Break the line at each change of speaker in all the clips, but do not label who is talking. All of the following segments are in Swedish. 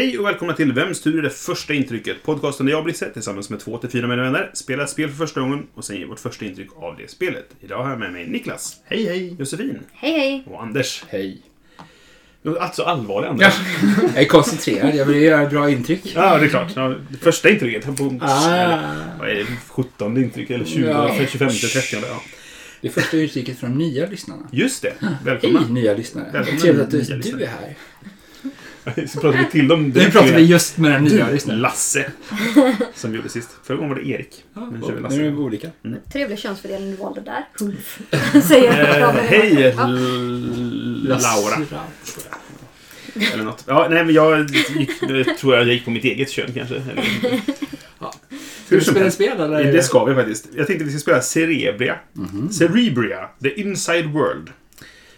Hej och välkomna till Vems tur är det första intrycket? Podcasten där jag, Brisse, tillsammans med två till fyra mina vänner, spelar ett spel för första gången och sen ger vårt första intryck av det spelet. Idag har jag med mig Niklas,
Hej, hej!
Josefin
Hej hej!
och Anders.
Hej.
Alltså allvarlig,
Ja,
Anders.
jag är koncentrerad. Jag vill göra ett bra intryck.
Ja, det är klart. Ja, det första intrycket. På,
Ah.
eller, vad är det? 17 intryck? Eller 20?
Ja.
25? 30? Ja.
Det är första uttrycket från nya lyssnarna.
Just det.
Hej,
Välkomna.
nya lyssnare.
Välkomna,
Trevligt att du är här.
Så pratar vi till dem
Nu pratar vi just med den nya
Du,
lyssnaren.
Lasse. Som vi gjorde sist. Förra gången var det Erik.
Ja,
Nu kör vi Lasse.
nu är vi olika.
Trevlig könsfördelning du valde där. Säger jag.
Eh, hej, Laura. Eller något. Ja, nej, men jag gick, tror jag gick på mitt eget kön kanske. Eller,
Ska vi spela spel eller?
det ska vi faktiskt. Jag tänkte att vi ska spela Cerebria. Cerebria, The Inside World.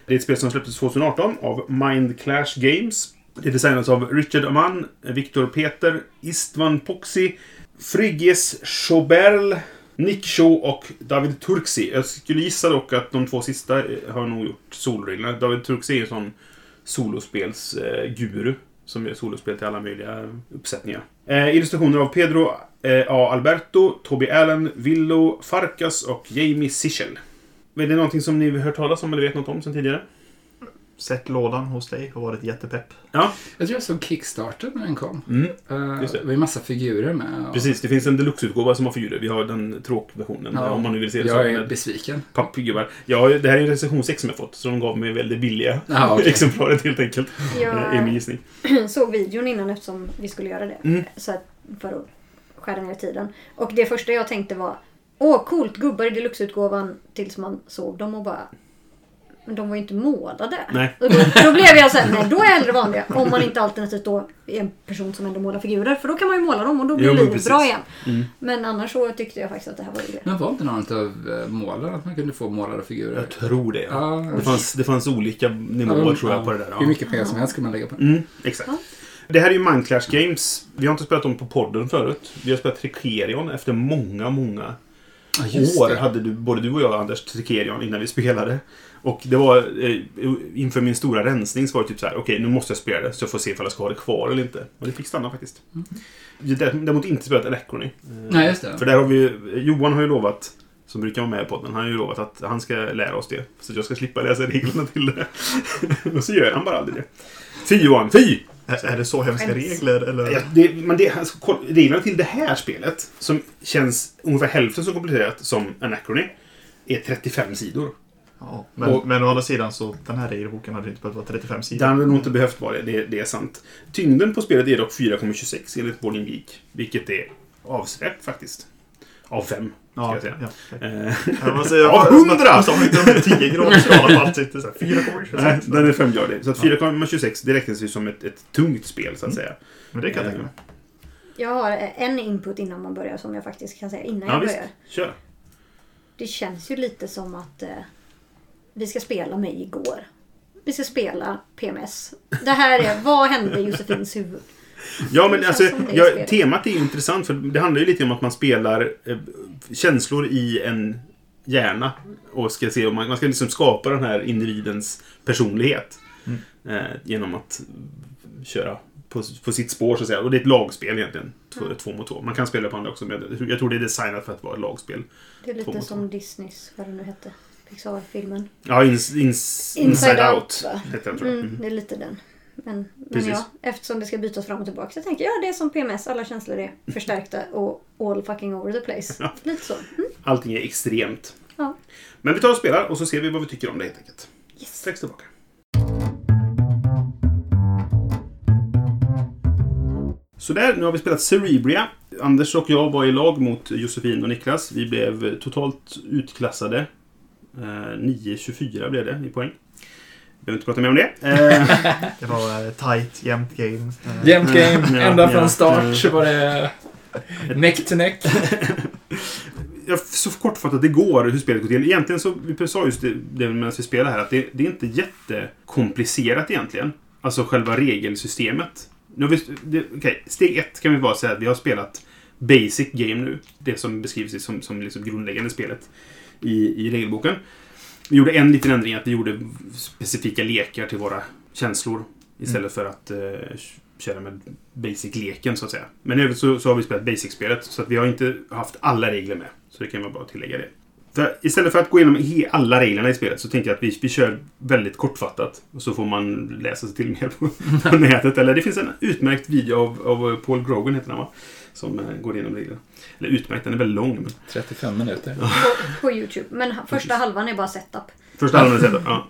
Det är ett spel som släpptes 2018 av Mind Clash Games. Det designas av Richard Aman, Viktor Peter, Istvan Poxi, Frigges Schoberl, Nick Shaw och David Turksi. Jag skulle gissa dock att de två sista har nog gjort soloreglerna. David Turksi är en sån solospelsguru som gör solospel till alla möjliga uppsättningar. Eh, illustrationer av Pedro eh, A. Alberto, Toby Allen, Villo Farkas och Jamie Sichel. Är det någonting som ni har hört talas om eller vet något om sen tidigare?
Sett lådan hos dig och varit jättepepp.
Ja,
Jag tror jag såg Kickstarter när den kom.
mm.
Uh,
Just det.
det var ju massa figurer med. och-
precis. Det finns en deluxe-utgåva som har figurer. Vi har den tråkversionen,
Ja.
om man nu vill se det så.
Jag är
Med
besviken.
pappgubbar. Ja, det här är en recension 6 som jag fått, så de gav mig väldigt billiga
Ja, okej.
exemplaret helt enkelt. Eh, är min
Jag
gissning.
såg videon innan eftersom vi skulle göra det.
Mm.
Så att, för att skära ner tiden. Och det första jag tänkte var Åh, coolt! Gubbar i deluxeutgåvan. Tills man såg dem och bara men de var ju inte målade.
Nej.
Och då, då blev jag såhär, nej då är jag hellre vanliga. Om man inte alternativt då är en person som ändå målar figurer. För då kan man ju måla dem och då blir
Jo,
livet
precis.
bra igen.
Mm.
Men annars så tyckte jag faktiskt att det här var roligt.
Men var inte någon av eh, målarna att man kunde få målade figurer?
Jag tror det. Ja. Det, fanns, det fanns olika nivåer
Ja,
tror jag
ja.
på det där. Ja.
Hur mycket pengar som helst kan man lägga på det.
Mm, exakt.
Ja.
Det här är ju Mindclash Games. Vi har inte spelat dem på podden förut. Vi har spelat Tricerion efter många, många
just
år.
det.
Hade du, både du och jag, Anders, Tricerion innan vi spelade. Och det var eh, inför min stora rensning så var det typ så här: okej nu måste jag spela det så jag får se ifall jag ska ha det kvar eller inte. Och det fick stanna faktiskt. Mm. Däremot inte spelat Electrony. Eh,
Nej, just det.
För där har vi Johan har ju lovat, som brukar vara med i podden, han har ju lovat att han ska lära oss det. Så att jag ska slippa läsa reglerna till det. och så gör han bara aldrig det. Fy Johan, fy!
Är, är det så hemska
Skäms.
regler eller?
Ja, det, men det, alltså, koll- reglerna till det här spelet, som känns ungefär hälften så komplicerat som Anachrony, är 35 sidor.
Ja, men,
Och-
men å andra sidan så den här regelboken hade inte behövt vara 35 sidor.
Det hade nog inte behövt vara det, det, det är sant. Tyngden på spelet är dock 4,26 enligt Boarding Geek, vilket är avsevärt faktiskt. Av 5, ska
Ja,
jag säga.
ja.
Eh,
säga,
Av 100!
Som inte en 10 graders skala på allt sitter så här 4,26.
Nej, den är 5 grader. Så att 4,26 det räknas ju som ett, ett tungt spel, så att säga.
Men det kan jag tänka mig.
Jag har en input innan man börjar som jag faktiskt kan säga innan
Ja,
jag
visst.
börjar.
Kör.
Det känns ju lite som att eh, vi ska spela mig igår. Vi ska spela PMS. Det här är, vad hände i Josefins huvud?
Ja, men alltså, ja, temat är intressant för det handlar ju lite om att man spelar eh, känslor i en hjärna. Och ska se om man, man ska liksom skapa den här individens personlighet.
Mm.
Eh, genom att köra på, på sitt spår så att säga. Och det är ett lagspel egentligen. Två, två mot två. Man kan spela på andra också. Men jag, tror det är designat för att vara ett lagspel.
Det är lite som Disneys, vad det nu hette, Pixar-filmen.
Ja, ins, ins, Inside,
Inside
Out.
Out,
heter den tror jag.
Mm,
Mm.
det är lite den. Men, men ja, eftersom det ska bytas fram och tillbaka så tänker jag ja, det är som PMS. Alla känslor är förstärkta och all fucking over the place.
Ja.
Lite så. Mm.
Allting är extremt.
Ja.
Men vi tar och spelar och så ser vi vad vi tycker om det helt enkelt.
Yes.
Strax tillbaka. Sådär, nu har vi spelat Cerebria. Anders och jag var i lag mot Josefin och Niklas. Vi blev totalt utklassade. Eh, 9-24 blev det i poäng. Jag behöver inte prata mer om det. Eh,
Det var eh, tight, jämnt game. Eh,
Jämnt game.
Ja,
Ända
ja,
från start var det Neck to neck.
Jag så kortfattat det går hur spelet går till. Egentligen så, vi sa just det, det medan vi spelar här, att det, det är inte jättekomplicerat egentligen. Alltså själva regelsystemet. Nu vi, det, okej, steg ett kan vi bara säga att vi har spelat Basic Game nu. Det som beskrivs som, som liksom grundläggande spelet i, i regelboken. Vi gjorde en liten ändring, att vi gjorde specifika lekar till våra känslor. Istället för att eh, köra med Basic-leken, så att säga. Men i övrigt så, så har vi spelat Basic-spelet, så att vi har inte haft alla regler med. Så det kan man bara tillägga det. För istället för att gå igenom alla reglerna i spelet så tänkte jag att vi, vi kör väldigt kortfattat. Och så får man läsa sig till mer på, på nätet. Eller det finns en utmärkt video av, av Paul Grogan, heter han va? Som eh, går igenom reglerna. Eller utmärkt, den är väldigt lång. Men
35 minuter.
På, på YouTube. Men första halvan är bara setup.
Första halvan är setup, ja.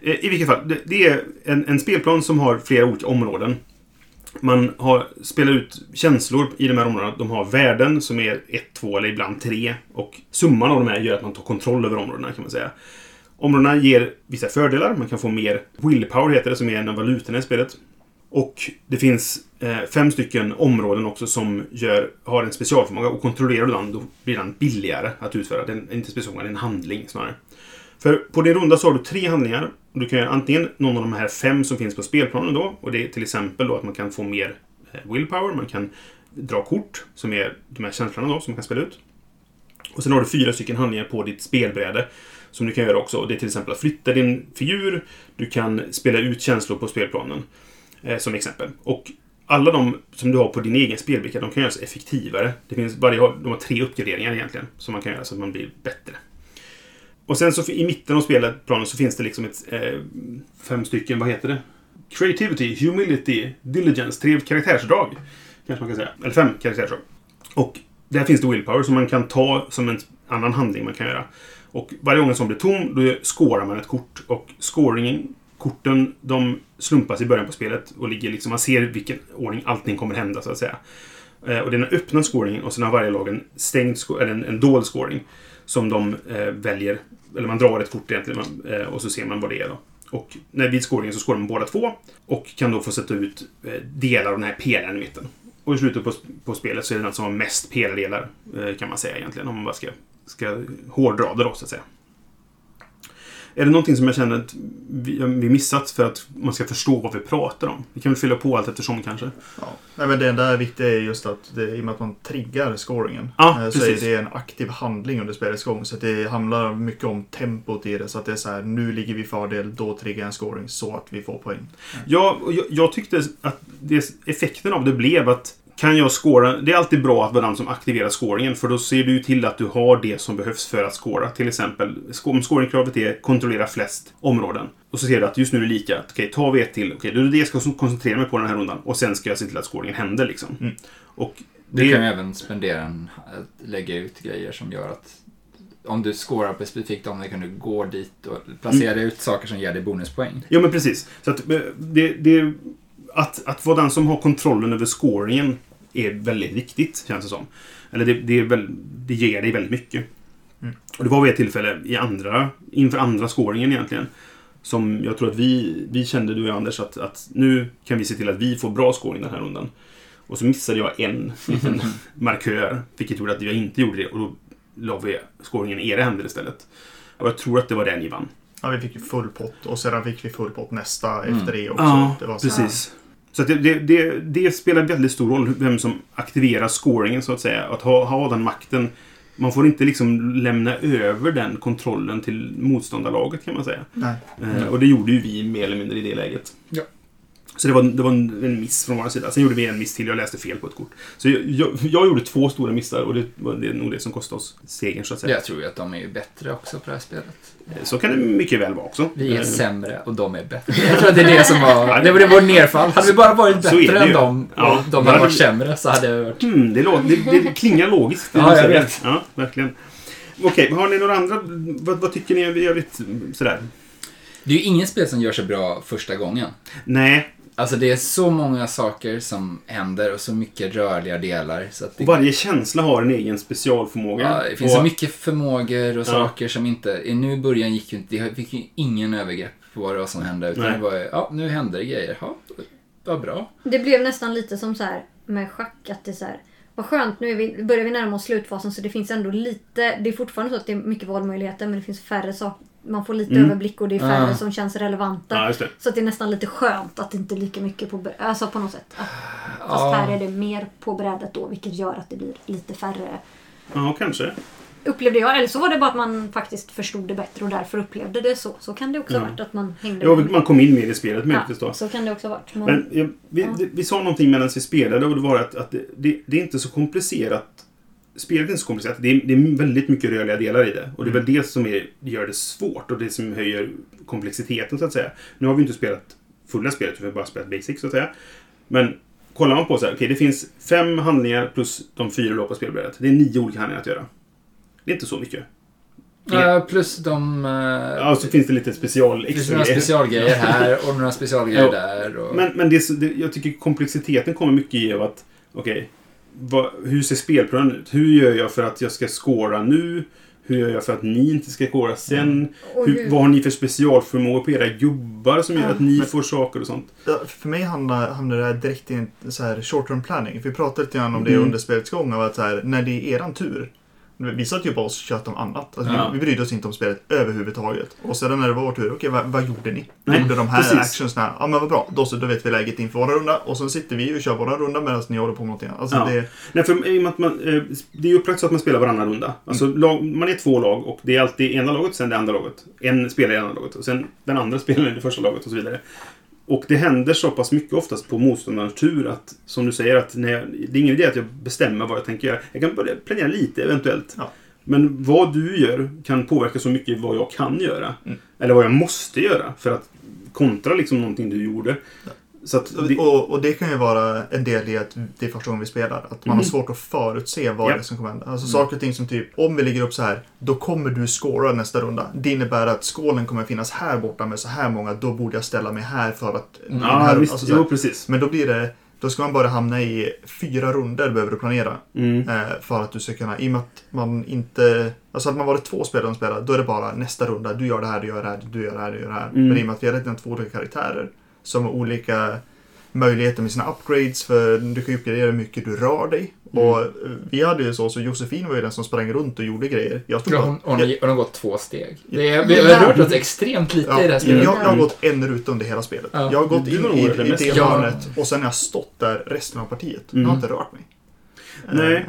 Eh, I vilket fall, det, det är en, en spelplan som har flera olika områden. Man har, spelar ut känslor i de här områdena. De har värden som är ett, två eller ibland tre. Och summan av de här gör att man tar kontroll över områdena kan man säga. Områdena ger vissa fördelar. Man kan få mer willpower heter det, som är en av valutorna i spelet. Och det finns eh, fem stycken områden också som gör, har en specialförmåga. Och kontrollerar du den, då blir den billigare att utföra. Den är inte specialförmåga, det är en handling snarare. För på din runda så har du tre handlingar. Och Du kan göra antingen någon av de här fem som finns på spelplanen då. Och det är till exempel då att man kan få mer eh, willpower. Man kan dra kort, som är de här känslorna då, som man kan spela ut. Och sen har du fyra stycken handlingar på ditt spelbräde. Som du kan göra också. Och Det är till exempel att flytta din figur. Du kan spela ut känslor på spelplanen. Eh, som exempel. Och alla de som du har på din egen spelbricka, de kan göras effektivare. Det finns varje, de har tre uppgraderingar egentligen. Som man kan göra så att man blir bättre. Och sen så i mitten av spelplanen så finns det liksom ett... Eh, fem stycken, vad heter det? Creativity, Humility, Diligence. Tre karaktärsdrag. Kanske man kan säga. Eller fem karaktärsdrag. Och där finns det willpower som man kan ta som en annan handling man kan göra. Och varje gång en sån blir tom, då scorar man ett kort. Och scoringen, korten, de slumpas i början på spelet. Och ligger liksom, man ser vilken ordning allting kommer hända, så att säga. Eh, och det är den öppna scoringen och sen har varje lag en stängd, eller en, en dold scoring. Som de eh, väljer, eller man drar ett kort egentligen, man, eh, och så ser man vad det är då. Och när vid scoringen så scorar man båda två. Och kan då få sätta ut eh, delar av den här pelaren i mitten. Och i slutet på, på spelet så är det den som har mest pelardelar, eh, kan man säga egentligen. Om man bara ska, ska hårdra det då, så att säga. Är det någonting som jag känner att vi, vi missat för att man ska förstå vad vi pratar om? Vi kan väl fylla på allt eftersom kanske.
Ja. Nej, men det enda viktiga är just att det, i och med att man triggar scoringen
Ja,
eh, så
precis.
är det en aktiv handling under spelets gång. Så det handlar mycket om tempot i det. Så att det är så här, nu ligger vi fördel, då triggar jag en scoring så att vi får poäng.
Ja, och jag, jag tyckte att det, effekten av det blev att kan jag scora... Det är alltid bra att vara den som aktiverar scoringen för då ser du till att du har det som behövs för att scora. Till exempel, om scoringkravet är kontrollera flest områden. Och så ser du att just nu är det lika. Okej, tar vi ett till. Okej, då är det det jag ska koncentrera mig på den här rundan. Och sen ska jag se till att scoringen händer liksom.
Mm.
Och
Du
det,
kan ju även spendera en, att lägga ut grejer som gör att om du scorar på ett specifikt område kan du gå dit och placera
Mm.
ut saker som ger dig bonuspoäng.
Ja, men precis. Så att eh, det, det, att, att vara den som har kontrollen över scoringen är väldigt viktigt, känns det som. Eller det, det, är väl, det ger dig väldigt mycket.
Mm.
Och det var vid ett tillfälle i andra, inför andra scoringen egentligen. Som jag tror att vi, vi kände, du och jag Anders, att, att nu kan vi se till att vi får bra scoring den här rundan. Och så missade jag en liten markör, vilket gjorde att jag inte gjorde det. Och då la vi scoringen i era händer istället. Och jag tror att det var den ni vann.
Ja, vi fick ju full pott och sedan fick vi full pott nästa
Mm.
efter det också.
Ja,
det var
precis. Så det, det, det, det spelar väldigt stor roll vem som aktiverar scoringen, så att säga. Att ha, ha den makten. Man får inte liksom lämna över den kontrollen till motståndarlaget, kan man säga.
Nej.
Eh, och det gjorde ju vi mer eller mindre i det läget.
Ja.
Så det var, det var en, en miss från vår sida. Sen gjorde vi en miss till. Jag läste fel på ett kort. Så jag, jag, jag gjorde två stora missar och det var det är nog det som kostade oss segern, så att säga.
Jag tror ju att de är bättre också på det här spelet.
Eh, Så kan det mycket väl vara också.
Vi är
Eh,
sämre och de är bättre. Jag tror att det är det som var... Det var det var nedfall. Hade vi bara varit bättre än dem
Ja.
och de
Då
hade varit sämre så hade det varit...
Hmm, det, låter, det, det klingar logiskt.
Ja, jag vet.
Ja, verkligen. Okej, har ni några andra? Vad, vad tycker ni i övrigt? Sådär.
Det är ju ingen spel som gör sig bra första gången.
Nej,
Alltså det är så många saker som händer och så mycket rörliga delar. Så att det,
och varje känsla har en egen specialförmåga.
ja, det finns
och,
så mycket förmågor och
Ja.
saker som inte... I nu i början gick ju inte... Det fick ju ingen övergrepp på vad det var som hände. Utan
Nej.
det var ju, ja, nu hände det grejer. Ja, vad bra.
Det blev nästan lite som så här med schack. Att det är så här, vad skönt, nu vi, börjar vi närma oss slutfasen så det finns ändå lite, det är fortfarande så att det är mycket valmöjligheter men det finns färre saker, man får lite
Mm.
överblick och det är färre
Ah.
som känns relevanta.
Ja, det.
Så att det är nästan lite skönt att det inte är lika mycket på Alltså på något sätt. Att, fast
Ja.
här är det mer på brädet då vilket gör att det blir lite färre.
Ja, kanske.
Upplevde jag. Eller så var det bara att man faktiskt förstod det bättre och därför upplevde det så. Så kan det också ha
Ja.
varit att man hängde
Ja, man kom in mer i spelet möjligtvis då.
Ja, så kan det också ha varit. Men,
Men ja, vi,
Ja.
det, vi sa någonting medan vi spelade och det var att, att det, det, det är inte så komplicerat. Spelet är inte så komplicerat. Det är, det är väldigt mycket rörliga delar i det. Och det är väl det som är, gör det svårt och det som höjer komplexiteten så att säga. Nu har vi inte spelat fulla spelet, vi har bara spelat basic så att säga. Men kollar man på så här, okej det finns fem handlingar plus de fyra har på spelbrädet. Det är nio olika handlingar att göra. Det är inte så mycket.
Ja, plus de...
Ja, så finns det lite special
det finns några
grejer.
specialgrejer här och några specialgrejer
Ja.
där. Och...
Men, men det, det, jag tycker komplexiteten kommer mycket i att, okej, vad- hur ser spelplanen ut? Hur gör jag för att jag ska scora nu? Hur gör jag för att ni inte ska scora sen?
och
Hur,
hur-
vad har ni för specialförmågor på era gubbar som gör
Ja.
att ni
Men-
får saker och sånt?
För mig hamnar, hamnar det här direkt i en så här short term planning. För vi pratade lite grann om det
Mm.
under spelets gång. Att så här, när det är eran tur. Vi satt ju bara oss och tjötade om annat. Alltså,
Ja.
vi, vi brydde oss inte om spelet överhuvudtaget. Och sedan när det var vår tur, okej vad, vad gjorde ni?
Nej,
gjorde de här
precis.
actionsna? Ja men vad bra, då, så, då vet vi läget inför vår runda. Och sen sitter vi och kör vår runda medan ni håller på med någonting annat. Alltså,
Ja.
det,
Nej, för i och med att man, eh, det är ju upplagt så att man spelar varannan runda. Alltså, lag, man är två lag och det är alltid ena laget, sen det andra laget. En spelar i andra laget och sen den andra spelar i det första laget och så vidare. Och det händer så pass mycket oftast på motståndarens tur att, som du säger, att när jag, det är ingen idé att jag bestämmer vad jag tänker göra. Jag kan börja planera lite eventuellt.
Ja.
Men vad du gör kan påverka så mycket vad jag kan göra.
Mm.
Eller vad jag måste göra för att kontra liksom någonting du gjorde. Så att
och, och det kan ju vara en del i att det är första gången vi spelar. Att man har
Mhm.
svårt att förutse vad
Ja.
det är som kommer hända. Alltså saker och ting som typ, om vi ligger upp så här, då kommer du scora nästa runda. Det innebär att skålen kommer finnas här borta med så här många, då borde jag ställa mig här för att...
Mm.
ja,
här,
visst.
alltså
jo, precis.
Men då blir det, då ska man bara hamna i fyra runder behöver du planera.
Mm.
Eh, för att du ska kunna, i och med att man inte, alltså hade man varit två spelare som spelar, då är det bara nästa runda, du gör det här, du gör det här, du gör det här, du gör det här.
Mm.
Men i och med att vi har redan två olika karaktärer som har olika möjligheter med sina upgrades, för du kan ju uppgradera hur mycket du rör dig.
Mm.
Och eh, vi hade ju så, så Josefin var ju den som sprang runt och gjorde grejer. Jag stod
Ja, hon, hon,
jag,
hon har gått två steg. Det är, vi har rört oss extremt lite
ja,
i det här
jag,
spelet.
jag har gått en ruta under hela spelet.
Ja.
Jag har gått in i, i det
Ja.
hörnet och sen har jag stått där resten av partiet. Jag
Mm.
har inte rört mig.
Nej.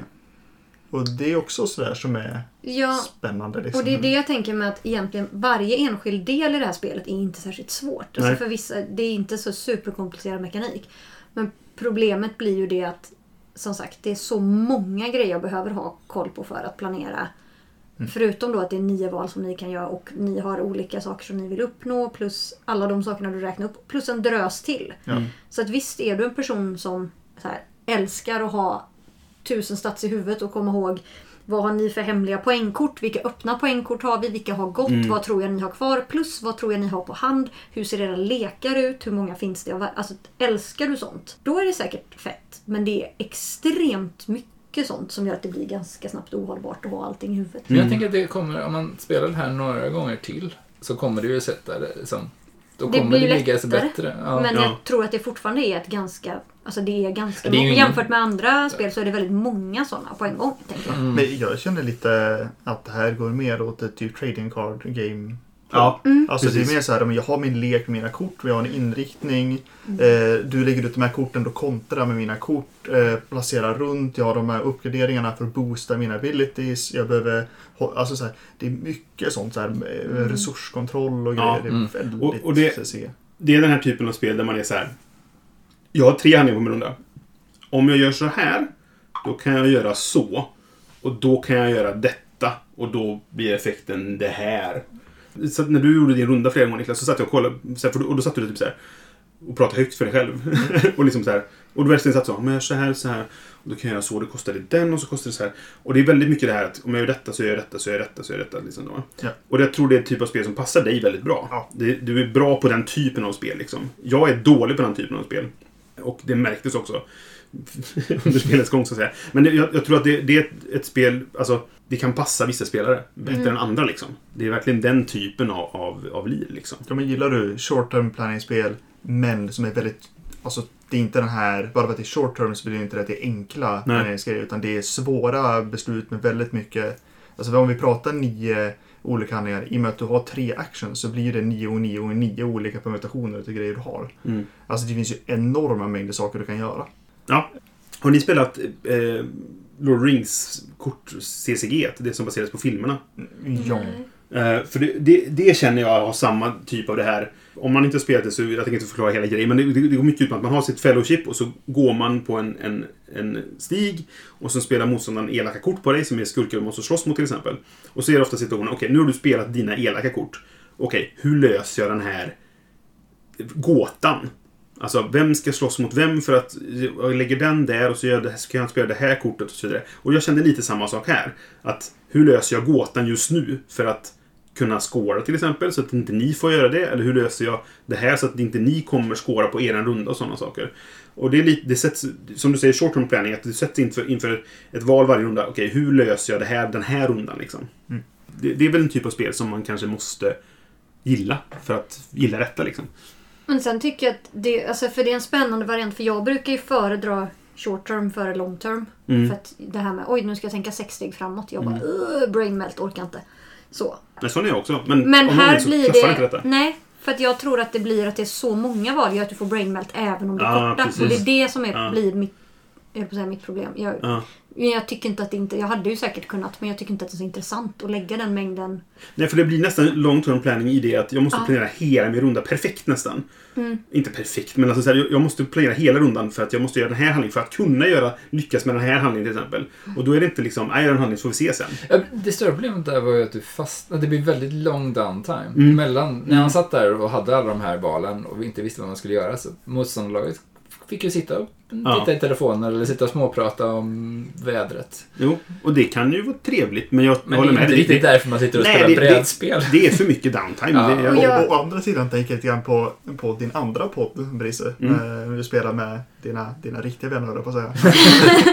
Och det är också sådär som är
ja,
spännande. Liksom.
och det är det jag tänker med att egentligen varje enskild del i det här spelet är inte särskilt svårt. Alltså för vissa, det är inte så superkomplicerad mekanik. Men problemet blir ju det att som sagt, det är så många grejer jag behöver ha koll på för att planera. Förutom då att det är nio val som ni kan göra och ni har olika saker som ni vill uppnå plus alla de sakerna du räknar upp plus en drös till.
Ja.
Så att visst är du en person som här, älskar att ha tusen stats i huvudet och komma ihåg vad har ni för hemliga poängkort? Vilka öppna poängkort har vi? Vilka har gått?
Mm.
Vad tror jag ni har kvar? Plus vad tror jag ni har på hand? Hur ser era lekar ut? Hur många finns det? Alltså, älskar du sånt? Då är det säkert fett. Men det är extremt mycket sånt som gör att det blir ganska snabbt ohållbart att ha allting i huvudet.
Men jag tänker att det kommer, om man spelar det här några gånger till, så kommer det ju sätta det som... Då
Det
kommer
blir
det ligga
lättare,
bättre. Ja.
Men
Ja.
jag tror att det fortfarande är ett ganska... Alltså det är ganska...
Det är ingen-
Jämfört med andra spel så är det väldigt många sådana på en gång. Tänker jag.
Mm.
Men jag känner lite att det här går mer åt ett typ trading card game.
Ja,
Alltså
Precis.
det är mer så här, jag har min lek med mina kort, vi har en inriktning. Eh, du lägger ut de här korten, då kontrar med mina kort. Eh, placerar runt, jag har de här uppgraderingarna för att boosta mina abilities. Jag behöver, alltså så här, det är mycket sånt så här, eh, resurskontroll och
Ja,
grejer. Det är
mm.
väldigt
Och- och det- det är den här typen av spel där man är så här. Jag har tre handlingar på min runda. Om jag gör så här, då kan jag göra så. Och då kan jag göra detta. Och då blir effekten det här. Så när du gjorde din runda flera gånger Niklas, så satt jag och kollade. Då- och då satt du typ så här. Och pratade högt för dig själv. och liksom så här. Och du verkligen satt så. Om jag gör så här, så här. Och då kan jag göra så. Det kostar det den och så kostar det så här. Och det är väldigt mycket det här att om jag gör detta så gör jag detta så gör jag detta så gör jag detta. Liksom då.
Ja.
Och jag tror det är en typ av spel som passar dig väldigt bra.
Ja.
Det, du är bra på den typen av spel. Liksom. Jag är dålig på den typen av spel. Och det märktes också under spelets gång, så att säga. Men det, jag, jag tror att det, det är ett, ett spel, alltså, det kan passa vissa spelare bättre än andra. Liksom. Det är verkligen den typen av, av, av lir. Liksom.
Ja, men gillar du short term planning-spel, men som är väldigt alltså, det är inte den här, bara för att det är short term så blir det inte det att det är enkla planeringsgrejer utan det är svåra beslut med väldigt mycket, alltså om vi pratar nio olika handlingar, i och med att du har tre actions så blir det nio och nio och nio olika permutationer till grejer du har.
Mm.
Alltså det finns ju enorma mängder saker du kan göra.
Ja. Har ni spelat eh, Lord Rings kort CCG, det som baseras på filmerna?
Ja.
Eh, för det, det, det känner jag har samma typ av det här. Om man inte har spelat det så, jag tänker inte förklara hela grejen, men det, det, det går mycket ut på att man har sitt fellowship och så går man på en, en, en stig och så spelar motståndaren elaka kort på dig som är skurkar du måste slåss mot till exempel. Och så är det ofta situationen, okej nu har du spelat dina elaka kort. Okej, hur löser jag den här gåtan? Alltså, vem ska slåss mot vem för att jag lägger den där och så, gör det, så kan jag spela det här kortet och så vidare. Och jag kände lite samma sak här. Att hur löser jag gåtan just nu för att kunna skåra till exempel så att inte ni får göra det? Eller hur löser jag det här så att inte ni kommer skåra på er runda och sådana saker? Och det är lite, det sätts, som du säger, short term planning, att det sätts inför, inför ett val varje runda. Okej, hur löser jag det här den här rundan liksom?
Mm.
Det, det är väl en typ av spel som man kanske måste gilla för att gilla detta liksom.
Men sen tycker jag att det, alltså för det är en spännande variant för jag brukar ju föredra short term före long term.
Mm.
För att det här med oj nu ska jag tänka sex steg framåt. Jag bara mm. brain melt, orkar inte. Så.
Men sån är jag också. Men,
Men
om
här
är så
blir det...
inte detta.
Nej, för att jag tror att det blir att det är så många val att du får brain melt även om det är
Ja,
korta.
precis.
Och det är det som är,
Ja.
blir mitt, jag på säga mitt problem. Jag,
Ja.
Jag tycker inte att det inte... Jag hade ju säkert kunnat men jag tycker inte att det är så intressant att lägga den mängden.
Nej, för det blir nästan long term planning i det att jag måste
Ja.
planera hela min runda perfekt nästan.
Mm.
Inte perfekt, men alltså så här, jag- måste planera hela rundan för att jag måste göra den här handlingen för att kunna göra, lyckas med den här handlingen till exempel. Och då är det inte liksom, nej, jag gör en handling så får vi se sen.
Ja, Det stora problemet där var ju att du fastnade. Det blir väldigt lång downtime.
Mm.
Mellan, när han satt där och hade alla de här valen och vi inte visste vad man skulle göra så motståndarlaget fick ju sitta och
Ja.
titta i telefonen eller sitta och småprata om vädret.
Jo, och det kan ju vara trevligt, men jag
Men
håller
det är
med
inte riktigt därför man sitter och
Nej,
spelar
det- det-
brädspel.
Det är för mycket downtime.
Ja.
Det,
Och
jag,
jag-
Och, å andra sidan tänker jag lite grann på, på din andra podd, Brisse.
Mm.
Eh, När du spelar med dina, dina riktiga vänner, på att säga.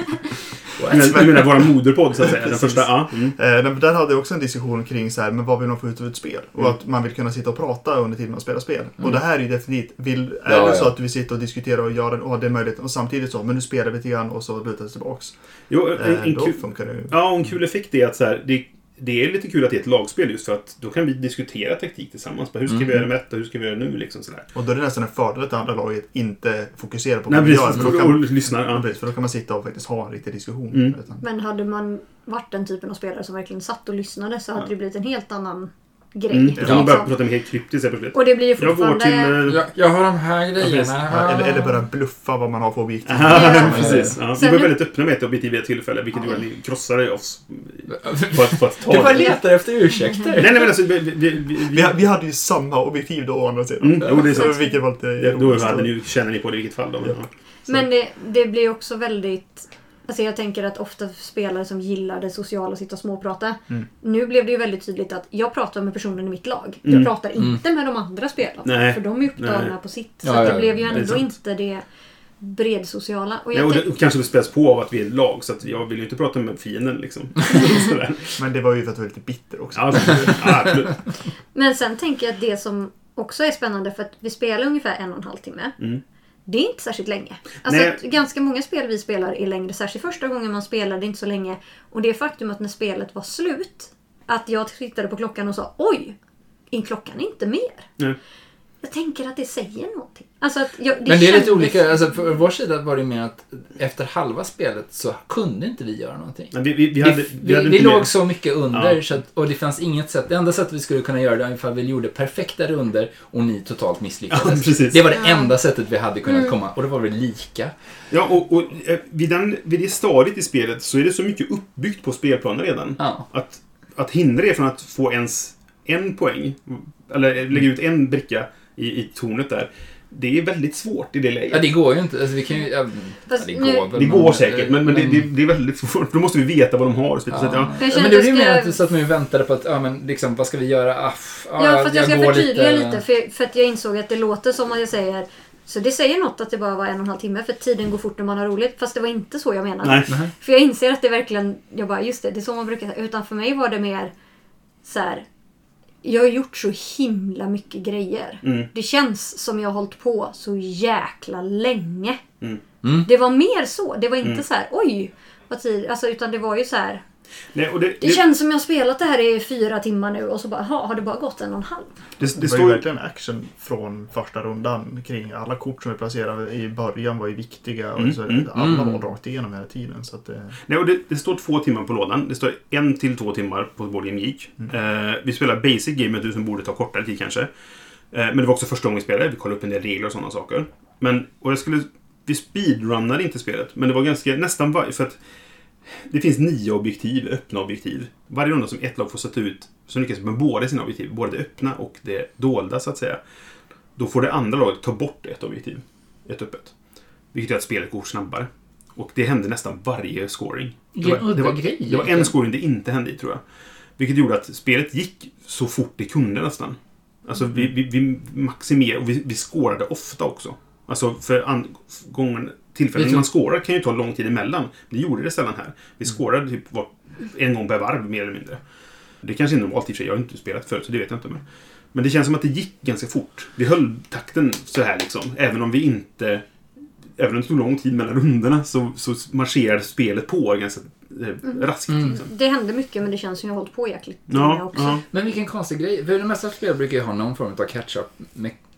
jag menar våra moderpodd, så att säga. Den första, ja. Mm.
Eh, där hade jag också en diskussion kring så här, men vad vill man få ut av ett spel? Och
Mm.
att man vill kunna sitta och prata under tiden man spelar spel.
Mm.
Och det här är ju definitivt, vill, är
Ja,
det så
ja.
att du vill sitta och diskutera och göra och ha den möjligheten och samtidigt så, men nu spelar vi lite grann och så lutar det tillbaks.
Jo, en,
Eh,
en
då
kul,
funkar det ju.
ja, och en kul effekt är att så här, det, det är lite kul att det är ett lagspel just för att då kan vi diskutera taktik tillsammans. Hur ska vi
Mm.
göra med detta? Hur ska vi göra nu? Liksom sådär.
Och då är det nästan en fördel att det andra laget inte fokuserar på
Nej,
vad vi gör. För då kan,
lyssnar. Ja.
precis, för då kan man sitta och faktiskt ha en riktig diskussion.
Mm.
Utan-
Men hade man varit den typen av spelare som verkligen satt och lyssnade så hade det blivit en helt annan grej.
Mm. Då kan man börja
Liksom.
prata med helt kryptiskt helt plötsligt.
Och det blir ju
Jag går
fortfarande...
till... eh,
Jag, jag har de här grejerna.
Ja, eller, eller bara bluffa vad man har för objektiv.
Ja, precis. Ja, vi var väldigt öppna med ett objektiv vid ett tillfälle, vilket gjorde att ni krossade oss på att, på att ta
Du bara
det.
letar efter ursäkter.
Nej, nej, men alltså... Vi, vi, vi, vi,
hade ju samma objektiv då å andra sidan.
Mm, jo, det är sant.
Vilket var lite
Ja, Då hade ni, känner ni på det i vilket fall. Då.
Ja.
Men det, det blir också väldigt... Alltså jag tänker att ofta spelare som gillar det sociala, sitta och småprata.
Mm.
Nu blev det ju väldigt tydligt att jag pratar med personen i mitt lag.
Mm.
Jag pratar inte med de andra spelarna.
Nej.
För de är upptagna
Nej.
på sitt. Så
Ja,
det blev ju
det
ändå
sant.
inte det bredsociala. Och
Ja, och det kanske späs på av att vi är ett lag, så att jag vill ju inte prata med fienden liksom.
Men det var ju för att du var lite bitter också.
Ja, absolut.
Men sen tänker jag att det som också är spännande för att vi spelar ungefär en och en halv timme.
Mm.
Det är inte särskilt länge. Alltså ganska många spel vi spelar är längre. Särskilt första gången man spelar, det är inte så länge. Och det faktum att när spelet var slut, att jag tittade på klockan och sa oj, är klockan inte mer?
Nej.
Jag tänker att det säger någonting. Alltså att jag,
Men det är lite olika. Alltså, för vår sida var det mer att efter halva spelet så kunde inte vi göra någonting.
Men vi, vi, vi hade,
vi,
vi hade
vi låg så mycket under
Ja.
så att, och det fanns inget sätt. Det enda sättet vi skulle kunna göra det är ifall vi gjorde perfekta runder och ni totalt
Ja,
misslyckades.
precis.
det var det
Ja.
enda sättet vi hade kunnat
Mm.
komma och då var vi lika.
Ja, och, och eh, vid, den, vid det stadiet i spelet så är det så mycket uppbyggt på spelplanen redan.
Ja.
Att, att hindra er från att få ens en poäng, eller lägga ut en bricka i, i tornet där, det är väldigt svårt i det läget.
ja, det går ju inte. Alltså, vi kan ju, ja,
Fast
ja, det
nu-
går väl.
Det går
men-
säkert, men, men det, det, det är väldigt svårt. Då måste vi veta vad de har. och Så, vidare. så att, ja.
Ja.
Jag
Ja, men
att
det
jag
blir mer
ska-
att du satt med och väntade på att, ja men liksom, vad ska vi göra? Ah, ah,
Ja, för att jag ska förtydliga lite. för, för att jag insåg att det låter som att jag säger så det säger något att det bara var en och en halv timme för tiden går fort när man har roligt. Fast det var inte så jag menade.
Nej.
Nej.
För jag inser att det verkligen, jag bara just det, det är så man brukar säga. Utan för mig var det mer så här. Jag har gjort så himla mycket grejer.
Mm.
Det känns som jag har hållit på så jäkla länge.
Mm.
Mm.
Det var mer så. Det var inte
Mm.
så här, oj, vad tid. Alltså, utan det var ju så här.
Nej, och det,
Det
det,
känns som jag har spelat det här i fyra timmar nu och så bara, "Jaha, har det bara gått en och en halv?
det,
Det,
det
var ju
står
verkligen action från första rundan kring alla kort som vi placerade i början var ju viktiga och
Mm,
så,
mm,
alla
mm.
var rakt igenom hela tiden. Så att det,
Nej, och det, det står två timmar på lådan. Det står en till två timmar på Board Game Geek. Eh, vi spelar Basic Game, du som borde ta kortare tid kanske. Eh, men det var också första gången vi spelade. Vi kollade upp en del regler och sådana saker. Men, och jag skulle... Vi speedrunnade inte spelet, men det var ganska... Nästan varje... För att det finns nio objektiv, öppna objektiv. Varje runda som ett lag får sätta ut, så lyckas med båda sina objektiv, både det öppna och det dolda så att säga. Då får det andra laget ta bort ett objektiv, ett öppet. Vilket gör att spelet går snabbare. Och det hände nästan varje scoring. Det var, det, var, det var en scoring det inte hände i, tror jag. Vilket gjorde att spelet gick så fort det kunde nästan. Alltså vi, vi, vi maximerade och vi, vi scorade ofta också. Alltså för an, gången, tillfällen man scorar kan ju ta lång tid emellan. Det gjorde det sällan här. Vi scorade typ var, en gång per varv mer eller mindre. Det kanske är normalt i och för sig. Jag har inte spelat förut så det vet jag inte. Men, men det känns som att det gick ganska fort. Vi höll takten så här liksom. Även om vi inte... Även om det tog lång tid mellan rundorna så, så marscherade spelet på ganska eh, raskt.
Mm.
Liksom.
Det hände mycket men det känns som jag har hållit på jäkligt länge
Ja,
också.
ja.
Men vilken konstig grej. För det mesta spel brukar ju ha någon form av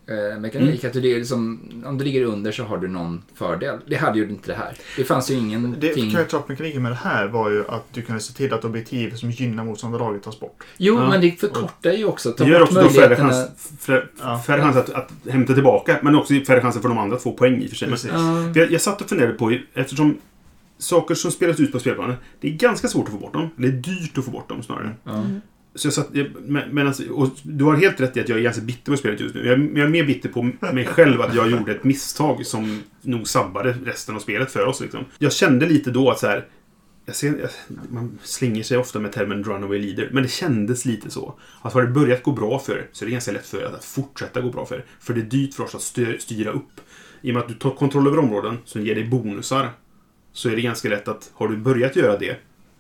catch-up-mekanik. Att det är liksom, om du ligger under så har du någon fördel. Det hade ju inte det här. Det fanns ju
det
ingenting.
catch-up-mekaniken med det här var ju att du kunde se till att objektiv som gynnar motståndarlaget tas bort.
Jo,
Ja.
men det förkortar ju också.
Det gör också då färre,
möjligheterna.
chans, färre,
Ja.
färre chans att, att hämta tillbaka. Men också färre chanser för de andra att få poäng i och för sig. För jag, jag satt och funderade på, eftersom saker som spelas ut på spelplanen, det är ganska svårt att få bort dem. Det är dyrt att få bort dem snarare.
Ja.
Så jag satt, jag, men, men alltså, och du har helt rätt i att jag är ganska bitter på spelet just nu. Jag, men jag är mer bitter på mig själv att jag gjorde ett misstag som nog sabbade resten av spelet för oss. Liksom. Jag kände lite då att så här, jag ser, jag, man slänger sig ofta med termen runaway leader, men det kändes lite så. Att har det börjat gå bra för er, så är det ganska lätt för er att fortsätta gå bra för er. För det är dyrt för oss att styr, styra upp. I och med att du tar kontroll över områden som ger dig bonusar, så är det ganska lätt att har du börjat göra det,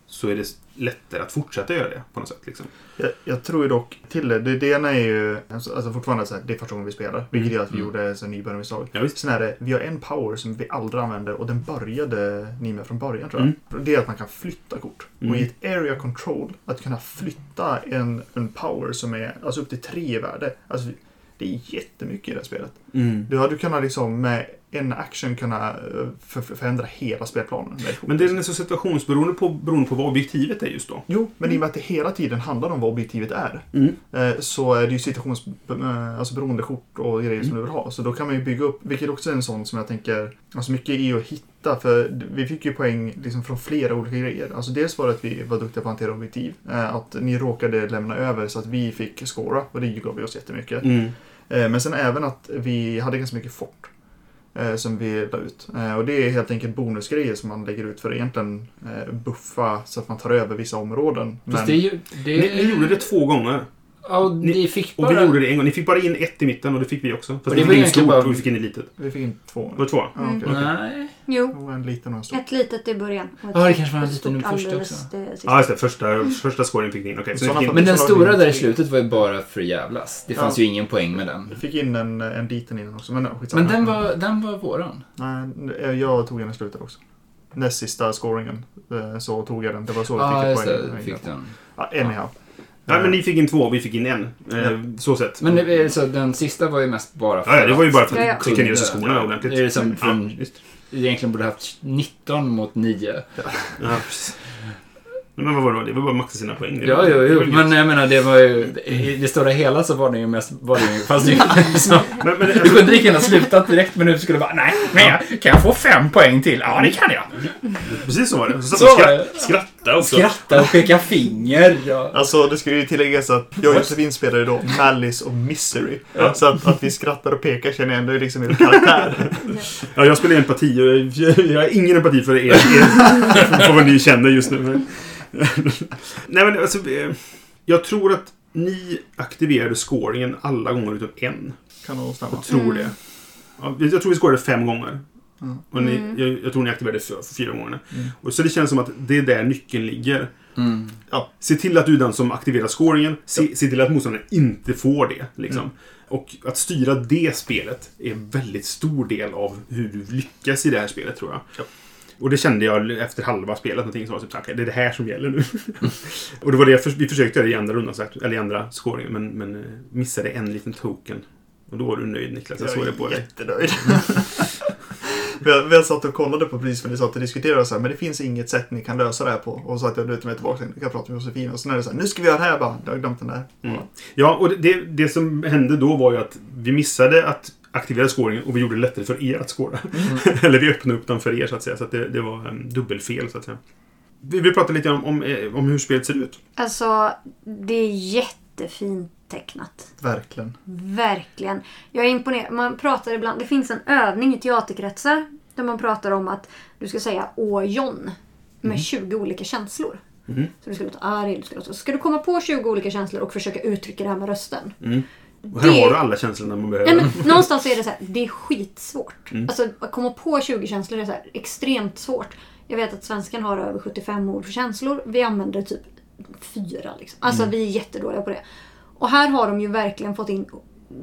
så är det lättare att fortsätta göra det på något sätt. Liksom.
Jag, jag tror ju dock till det. Det, det ena är ju alltså, alltså fortfarande så här, det är första gången vi spelar. Vilket gör att vi
Mm.
gjorde så nybörjarmisstag.
Ja, visst.
Sen är det, vi har en power som vi aldrig använder och den började ni med från början tror jag. Det är att man kan flytta kort.
Mm.
Och i ett area control, att kunna flytta en, en power som är alltså upp till tre i värde. Alltså, det är jättemycket i det här spelet.
Mm.
Du hade kunnat liksom med en action kunna eh, för, för, förändra hela spelplanen.
Men det är så situationsberoende på, beroende på vad objektivet är just då.
Jo, men i och med att det hela tiden handlar om vad objektivet är.
Mm.
eh, Så är det ju situationsberoende alltså beroende kort och grejer
Mm.
som du vill ha. Så då kan man ju bygga upp, vilket också är en sån som jag tänker, alltså mycket är att hitta. För vi fick ju poäng liksom från flera olika grejer. Alltså dels var det att vi var duktiga på att hantera objektiv. eh, Att ni råkade lämna över så att vi fick scora och det gav vi oss jättemycket.
Mm.
Eh, Men sen även att vi hade ganska mycket fort. Eh, Som vi la ut. Eh, Och det är helt enkelt bonusgrejer som man lägger ut för att egentligen eh, buffa så att man tar över vissa områden.
Fast det är ju... Det
Ni, ni gjorde det två gånger.
Ja, och ni fick
Och vi
bara...
gjorde det en gång. Ni fick bara in ett i mitten och det fick vi också. Fast
Och
vi
det
fick in stort
bara-
och vi fick in i litet.
Vi fick in två.
Det var två.
Ja,
Mm.
okej.
Nej.
Jo,
Det var en liten och en stor.
ett litet i början. och ett
Ja, det kanske var en liten först
alldeles
också.
sista.
Ja, just det. Första, första scoren fick ni in. Okej. så ni fick in-
Men den
Så
stora där i slutet var ju bara för jävlas. Det
Ja.
fanns ju ingen poäng med den.
Vi fick in en, en liten innan också. Men, ja, skitsamma.
Men den var, den var våran.
Nej, jag tog den i slutet också. Näst sista scoringen eh, så tog jag den. Det var så vi
Ja,
fick
just
ett
det.
poäng.
Fick den.
Ja, anyhow.
Nej, men ni fick in två vi fick in en. Eh, Så sett.
Men det är så, den sista var ju mest bara för
Ja, ja, det var ju bara för
Ja, ja.
att trycka ner sig skorna ordentligt.
Det är som
Ja,
från,
visst.
egentligen borde haft 19 mot 9.
Ja, precis. Men vad var det? Det var bara att maxa sina poäng. Det
Ja, jo,
det
jo. Men jag menar, det var ju... I det stora hela så var det ju mest... Var det ju, fast det, så,
Men, men,
du kunde lika gärna slutat direkt, men nu skulle du bara nej, men jag, kan jag få fem poäng till? Ja, det kan jag.
precis så var det. Så
Så det.
skratta också.
Skratta och peka finger. Och,
Alltså, det ska ju tilläggas att jag och Josefin spelar ju då Malice och Misery. Så att, att vi skrattar och pekar känner jag ändå är liksom er karaktär.
Ja, jag spelar empati och jag, jag har ingen empati för er, er för vad ni känner just nu. Nej, men alltså, eh, jag tror att ni aktiverade scoringen alla gånger utom en.
Kan nog stämma.
Jag tror
Mm.
det. Ja, jag tror vi scorade fem gånger.
Mm.
Och ni,
Mm.
jag, jag tror ni aktiverade för, för fyra gånger.
Mm.
Och så det känns som att det är där nyckeln ligger.
Mm.
Se till att du är den som aktiverar scoringen. Se, se till att motståndaren inte får det. Liksom. Och att styra det spelet är en väldigt stor del av hur du lyckas i det här spelet, tror jag.
Ja.
Och det kände jag efter halva spelet, någonting som var typ såhär, "Okej, det är det här som gäller nu. och det var det jag vi försökte göra i andra rundan, eller i andra scoringen, men, men eh, missade en liten token. Och då var du nöjd Niklas, jag såg det på dig.
jättenöjd. vi, har, vi har satt och kollade på precis när ni satt och diskuterade så här, men det finns inget sätt ni kan lösa det här på. Och så att jag lutade mig tillbaka och jag pratade med Josefin och så är det så här, nu ska vi göra det här bara. Jag har glömt den där.
Mm. Ja, och det, det som hände då var ju att vi missade att aktivera scoringen och vi gjorde det lättare för er att scora. Eller vi öppnade upp den för er så att säga. Så att det, det var en dubbelfel så att säga. Vi vill prata lite om, om, eh, om hur spelet ser ut.
Alltså, det är jättefint tecknat.
Verkligen.
Verkligen. Jag är imponerad. Man pratar ibland, det finns en övning i teaterkretsar där man pratar om att du ska säga Åh John med 20 olika känslor.
Mhm.
Så du ska låta arg, du ska låta... Så ska du komma på 20 olika känslor och försöka uttrycka det här med rösten.
Och här
Det-
har du alla känslorna man behöver.
Nej, men någonstans är det så här, det är skitsvårt.
Mm.
Alltså att komma på 20 känslor är så här, extremt svårt. Jag vet att svenskan har över 75 ord för känslor. Vi använder typ fyra. Liksom. Alltså
Mm.
vi är jättedåliga på det. Och här har de ju verkligen fått in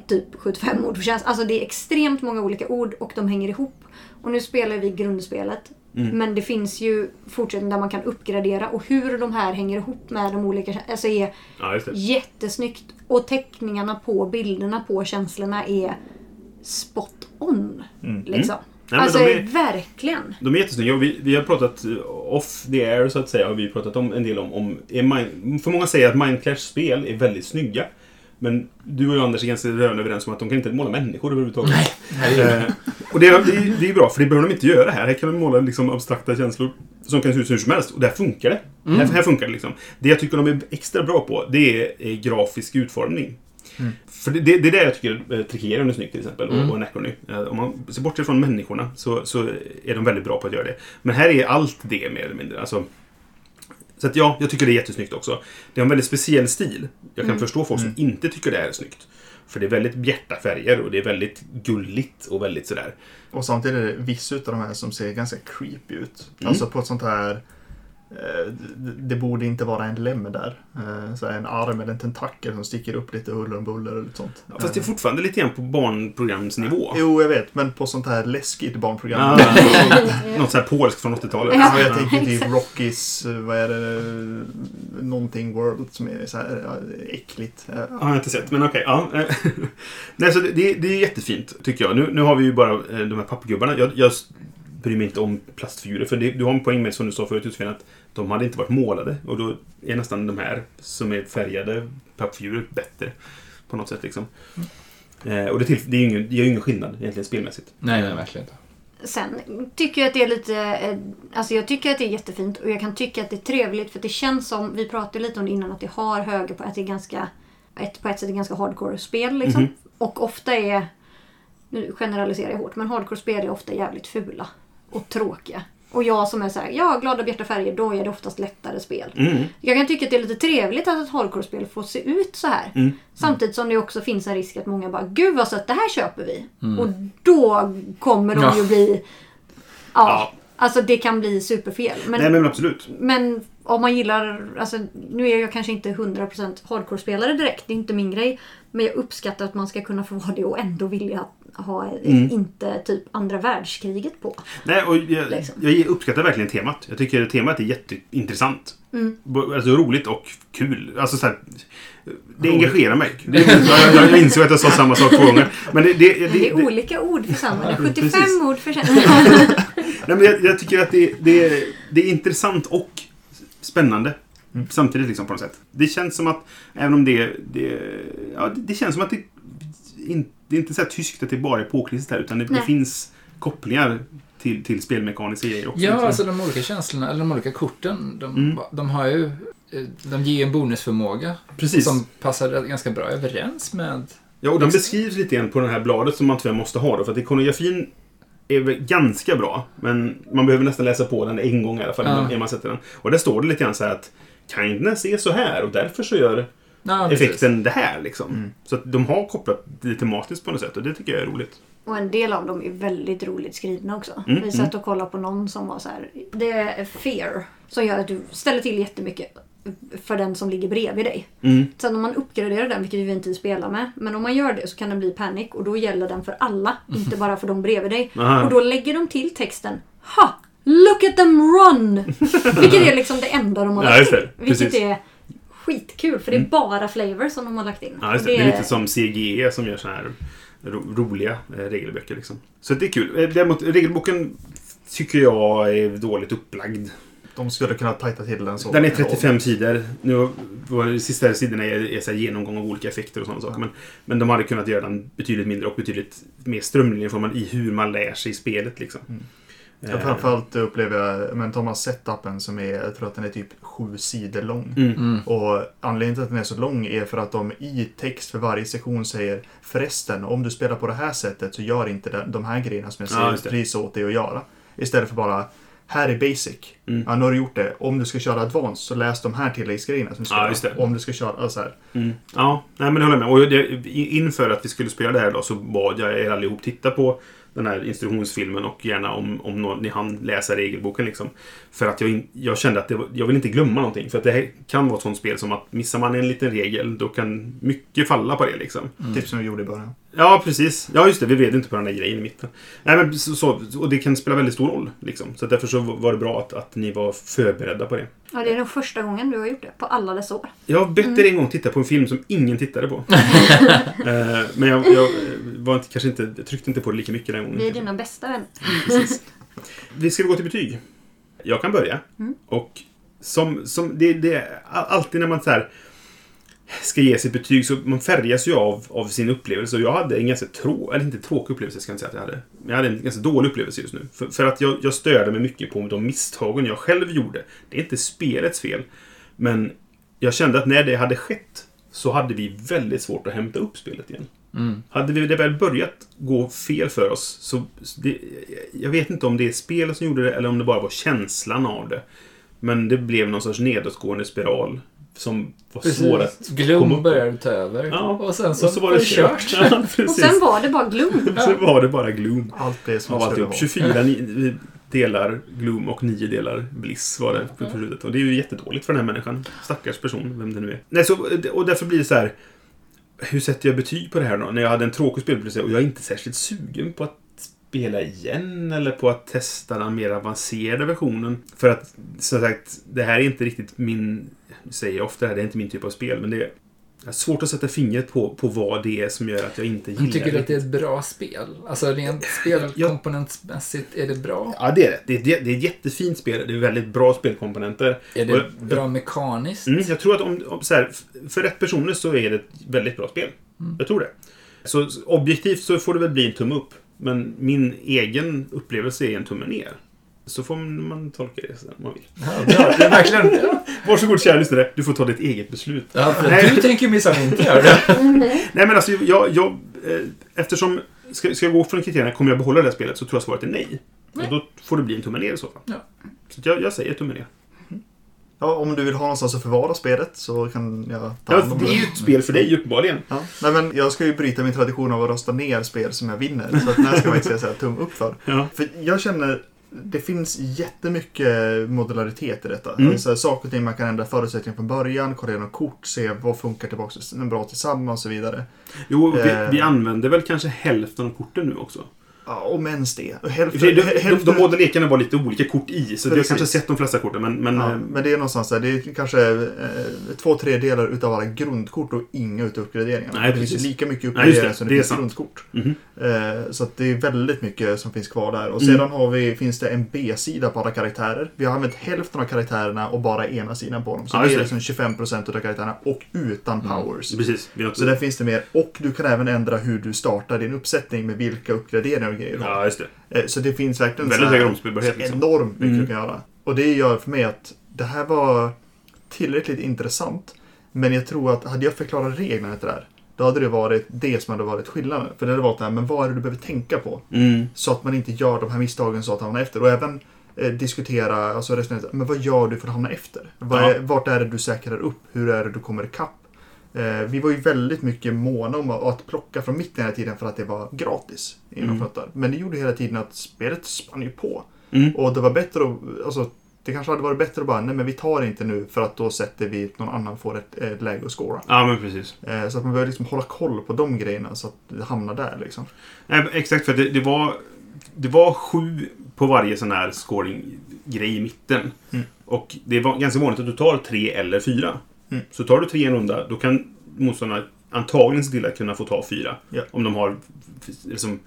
typ 75 ord för känslor. Alltså det är extremt många olika ord och de hänger ihop. Och nu spelar vi grundspelet.
Mm.
Men det finns ju fortsättning där man kan uppgradera och hur de här hänger ihop med de olika. Alltså är
Ja.
Jättesnyggt. Och teckningarna på bilderna på känslorna är spot on. Liksom.
Mm. men
alltså
de är-
verkligen.
De är jättesnygga och vi, vi har pratat eh, off the air så att säga. Har vi pratat om en del om... om är mind, för många säger att Mindclash-spel är väldigt snygga. Men du och jag Anders är ganska rörande överens om att de kan inte måla människor överhuvudtaget. Eh, och det, är- det, är- det är bra, för det behöver de inte göra här. Här kan de måla liksom abstrakta känslor som kan se ut hur som helst. Och där funkar det. Här, här funkar det liksom. Det jag tycker de är extra bra på, det är, är grafisk utformning. För det, det, det är det jag tycker eh, Tricerion är snyggt till exempel, och, och Necrony. Eh, Om man ser bort ifrån människorna så, så är de väldigt bra på att göra det. Men här är allt det mer eller mindre. Alltså, så att ja, jag tycker det är jättesnyggt också. Det har en väldigt speciell stil. Jag kan förstå folk som inte tycker det är snyggt. För det är väldigt bjärta färger och det är väldigt gulligt och väldigt sådär.
Och samtidigt är det vissa utav de här som ser ganska creepy ut.
Mm.
Alltså på ett sånt här... eh, det- borde inte vara en lem där. Eh, Så en arm eller en tentakel som sticker upp lite huller om buller eller lite sånt.
Ja, fast det är fortfarande lite grann på barnprogramsnivå.
Jo, jag vet. Men på sånt här läskigt barnprogram.
Ah, något så här polskt från 80-talet.
Ja, jag tänker typ eh, vad är det, någonting World som är så här ja, äckligt. Eh,
Ja, jag har inte sett, men okej. ja. eh, Nej, så det, det är jättefint, tycker jag. Nu, nu har vi ju bara eh, de här pappgubbarna. Jag, jag bryr mig inte om plastfigurer, för det, du har en poäng med, som du sa förut, Josefin, att de hade inte varit målade. Och då är nästan de här som är färgade pappfigurer bättre. På något sätt, liksom. Eh, och det, till, det är ju ingen, det gör ju ingen skillnad egentligen spelmässigt.
Nej, nej, verkligen inte.
Sen tycker jag att det är lite... eh, Alltså jag tycker att det är jättefint och jag kan tycka att det är trevligt för det känns som, vi pratade lite om det innan, att det har höger på att det är ganska... Ett, på ett sätt är ganska hardcore-spel liksom.
Mhm.
Och ofta är... Nu generaliserar jag hårt, men hardcore-spel är ofta jävligt fula. Och tråkiga. Och jag som är så här, ja, glada bjärta färger, då är det oftast lättare spel.
Mm.
Jag kan tycka att det är lite trevligt att ett hardcore-spel får se ut så här.
Mm.
Samtidigt som det också finns en risk att många bara, gud vad sött, det här köper vi.
Mm.
Och då kommer de
Ja.
ju bli... Ja,
Ja.
Alltså det kan bli superfel. Men,
Nej, men absolut.
men om man gillar, alltså nu är jag kanske inte 100% hardcore-spelare direkt, det är inte min grej. Men jag uppskattar att man ska kunna få vara det och ändå vilja ha
Mm.
inte typ andra världskriget på.
Nej, och jag,
Liksom.
jag uppskattar verkligen temat. Jag tycker temat är jätteintressant.
Mm.
Alltså roligt och kul. Alltså så här, det engagerar mig. Det, jag, jag, jag insåg att jag sa samma sak två gånger. Men det, det, det,
Det är olika ord för samma. Det är 75
Precis.
ord för
nej, men jag, jag tycker att det, det, det är intressant och spännande. Samtidigt liksom på något sätt. Det känns som att, även om det... Det, ja, det, det känns som att det, in, det är inte så här tyskt att det bara är påklistrat här, utan det, det finns kopplingar till, till spelmekaniska grejer också.
Ja,
liksom.
alltså de olika känslorna, eller de olika korten, de,
Mm.
de har ju... eh, De ger ju en bonusförmåga
Precis.
som passar ganska bra överens med...
Ja, och de beskrivs lite grann på det här bladet som man tyvärr måste ha då, för att ikonografin är väl ganska bra, men man behöver nästan läsa på den en gång i alla fall
Ja.
innan man sätter den. Och där står det lite grann så här att kindness är så här och därför så gör
Ja,
effekten det här liksom. Så att de har kopplat det tematiskt på något sätt och det tycker jag är roligt.
Och en del av dem är väldigt roligt skrivna också.
Mm,
Vi satt och kollade på någon som var så här. Det är fear som gör att du ställer till jättemycket för den som ligger bredvid dig.
Mm.
Sen om man uppgraderar den, vilket vi inte spelar med, men om man gör det så kan den bli panik och då gäller den för alla, inte bara för de bredvid dig.
Aha.
Och då lägger de till texten Ha! Look at them run! Vilket är liksom det enda de har
Ja,
lagt till.
det.
Vilket
Precis. Mm.
är skitkul, för det är bara flavor som de har lagt in.
Ja, det. det är lite som CGE som gör så här ro roliga eh, regelböcker. Liksom. Så det är kul. Eh, Däremot, regelboken tycker jag är dåligt upplagd.
De skulle kunna tajta till den så.
Den är 35 sidor. Nu var de sista sidorna är, är så här genomgång av olika effekter och sådana saker. Men, men de hade kunnat göra den betydligt mindre och betydligt mer strömlinjeformad i hur man lär sig spelet. Liksom.
Ja,
Eh,
framförallt upplever jag, men tar man setupen som är, jag tror att den är typ sju sidor lång.
Mm.
Och anledningen till att den är så lång är för att de i text för varje sektion säger förresten, om du spelar på det här sättet så gör inte de, här grejerna som jag
Ja,
säger
det.
precis åt dig att göra. Istället för bara, här är basic.
Mm.
Ja, nu har du gjort det. Om du ska köra advanced så läs de här tilläggsgrejerna som du ska
Ja,
göra.
just det.
Om du ska köra, alltså här.
Mm. Ja, nej, men det håller jag med. Och inför att vi skulle spela det här då så bad jag er allihop titta på den här instruktionsfilmen och gärna om, om någon, ni hann läsa regelboken. Liksom. För att jag, jag kände att var, jag vill inte glömma någonting. För att det här kan vara ett sånt spel som att missar man en liten regel då kan mycket falla på det. Liksom.
Typ som vi gjorde i början.
Ja, precis. Ja, just det. Vi vred inte på den där grejen i mitten. Nej, men så, så, och det kan spela väldigt stor roll. Liksom. Så därför så var det bra att, att ni var förberedda på det.
Ja, det är nog första gången du har gjort det. På alla dessa år.
Jag har bett er en gång titta på en film som ingen tittade på. Eh, men jag, jag var inte, kanske inte, jag tryckte inte på det lika mycket den gången.
Vi är dina bästa vänner.
Precis. Vi ska gå till betyg. Jag kan börja. Och som, som det, det är alltid när man så här ska ge sitt betyg så man färgas ju av, av sin upplevelse. Och jag hade en ganska trå, eller inte tråkig upplevelse ska jag inte säga att jag hade. Men jag hade en ganska dålig upplevelse just nu. För, för att jag, jag störde mig mycket på de misstagen jag själv gjorde. Det är inte spelets fel. Men jag kände att när det hade skett så hade vi väldigt svårt att hämta upp spelet igen.
Mm.
Hade vi det väl börjat gå fel för oss så... Det, jag vet inte om det är spelet som gjorde det eller om det bara var känslan av det. Men det blev någon sorts nedåtgående spiral som var svår att komma
Glum
upp
började ta över.
Ja.
Och sen så,
Och så var det kört. Ja,
Och
precis.
sen var det bara gloom.
Så var det bara gloom.
Allt det som
Av alltihop.
vara.
24 ni- delar gloom och 9 delar bliss var det på slutet. Och det är ju jättedåligt för den här människan. Stackars person, vem det nu är. Nej, så, och därför blir det så här. Hur sätter jag betyg på det här då? När jag hade en tråkig spelupplevelse och jag är inte särskilt sugen på att spela igen eller på att testa den mer avancerade versionen. För att, som sagt, det här är inte riktigt min... Säger ofta det här, det är inte min typ av spel, men det är svårt att sätta fingret på, på vad det är som gör att jag inte gillar
Jag tycker du att det är ett bra spel? Alltså rent spelkomponentmässigt, är det bra?
Ja, det är det. Det är, det är ett jättefint spel. Det är väldigt bra spelkomponenter.
Är det
jag-
bra mekaniskt?
Mm, jag tror att om, om så här, för rätt personer så är det ett väldigt bra spel. Jag tror det. Så objektivt så får det väl bli en tumme upp. Men min egen upplevelse är en tumme ner. Så får man tolka det som man vill.
Ja. Det är verkligen... Ja,
Varsågod kära lyssnare, du får ta ditt eget beslut.
Ja,
Nej.
du tänker minsann inte göra det.
Nej men alltså, jag, jag, eh, eftersom ska, ska jag gå från kriterierna, kommer jag behålla det här spelet så tror jag svaret är nej. Och då får det bli en tumme ner i så fall.
Ja.
Så att jag, jag säger tumme ner.
Ja, om du vill ha någonstans att förvara spelet så kan jag ta
Ja,
hand om
det är ju ett spel för dig uppenbarligen.
Ja. Nej, men jag ska ju bryta min tradition av att rösta ner spel som jag vinner. Så att den här ska jag faktiskt säga tum upp för.
Ja.
För jag känner, det finns jättemycket modularitet i detta.
Mm.
Alltså, saker och ting man kan ändra förutsättningar från början, kolla igenom kort, se vad funkar tillbaka bra tillsammans och så vidare.
Jo, vi,
Eh.
vi använder väl kanske hälften av korten nu också.
Ja, om ens det.
I och
Hälften,
för sig, De, de,
hälften,
de båda lekarna var lite olika kort i, så vi har
Precis.
kanske sett de flesta korten, men... men
ja,
eh,
men det är någonstans där. Det är kanske eh, två tredjedelar utav alla grundkort och inga utav uppgraderingarna.
Nej,
det finns
precis.
lika mycket
Nej,
uppgraderingar
det.
som
Det
det, finns
sant.
grundkort.
mhm.
Eh, Så det är väldigt mycket som finns kvar där. Och
Mm.
sedan har vi, finns det en B-sida på alla karaktärer. Vi har använt hälften av karaktärerna och bara ena sidan på dem. Så
Ja,
det är
det.
liksom 25% av karaktärerna och utan powers.
Precis.
Så där finns det mer. Och du kan även ändra hur du startar din uppsättning med vilka uppgraderingar grejer.
Ja, just det.
Eh, Så det finns verkligen
Väldigt hög omspelbarhet, liksom.
enormt mycket
Mm.
du kan göra. Och det gör för mig att det här var tillräckligt intressant. Men jag tror att hade jag förklarat reglerna till det här, då hade det varit det som hade varit skillnaden. För det hade varit det här, men vad är det du behöver tänka på?
Mm.
Så att man inte gör de här misstagen så att hamna efter. Och även eh, diskutera, alltså resonera, men vad gör du för att hamna efter? Vad
Ja.
vart är det du säkrar upp? Hur är det du kommer ikapp? Eh, vi var ju väldigt mycket måna om att, plocka från mitten hela tiden för att det var gratis inom
Mm.
Men det gjorde hela tiden att spelet spann ju på.
Mm.
Och det var bättre att, alltså, det kanske hade varit bättre att bara, nej men vi tar inte nu för att då sätter vi någon annan får ett, ett läge att scora.
Ja, men precis.
Eh, så att man behöver liksom hålla koll på de grejerna så att det hamnar där liksom.
Nej, exakt, för det, det var... Det var sju på varje sån här scoring-grej i mitten.
Mm.
Och det var ganska vanligt att du tar tre eller fyra.
Mm.
Så tar du tre i en runda, då kan motståndarna antagligen se till att kunna få ta fyra.
Ja.
Om de har liksom,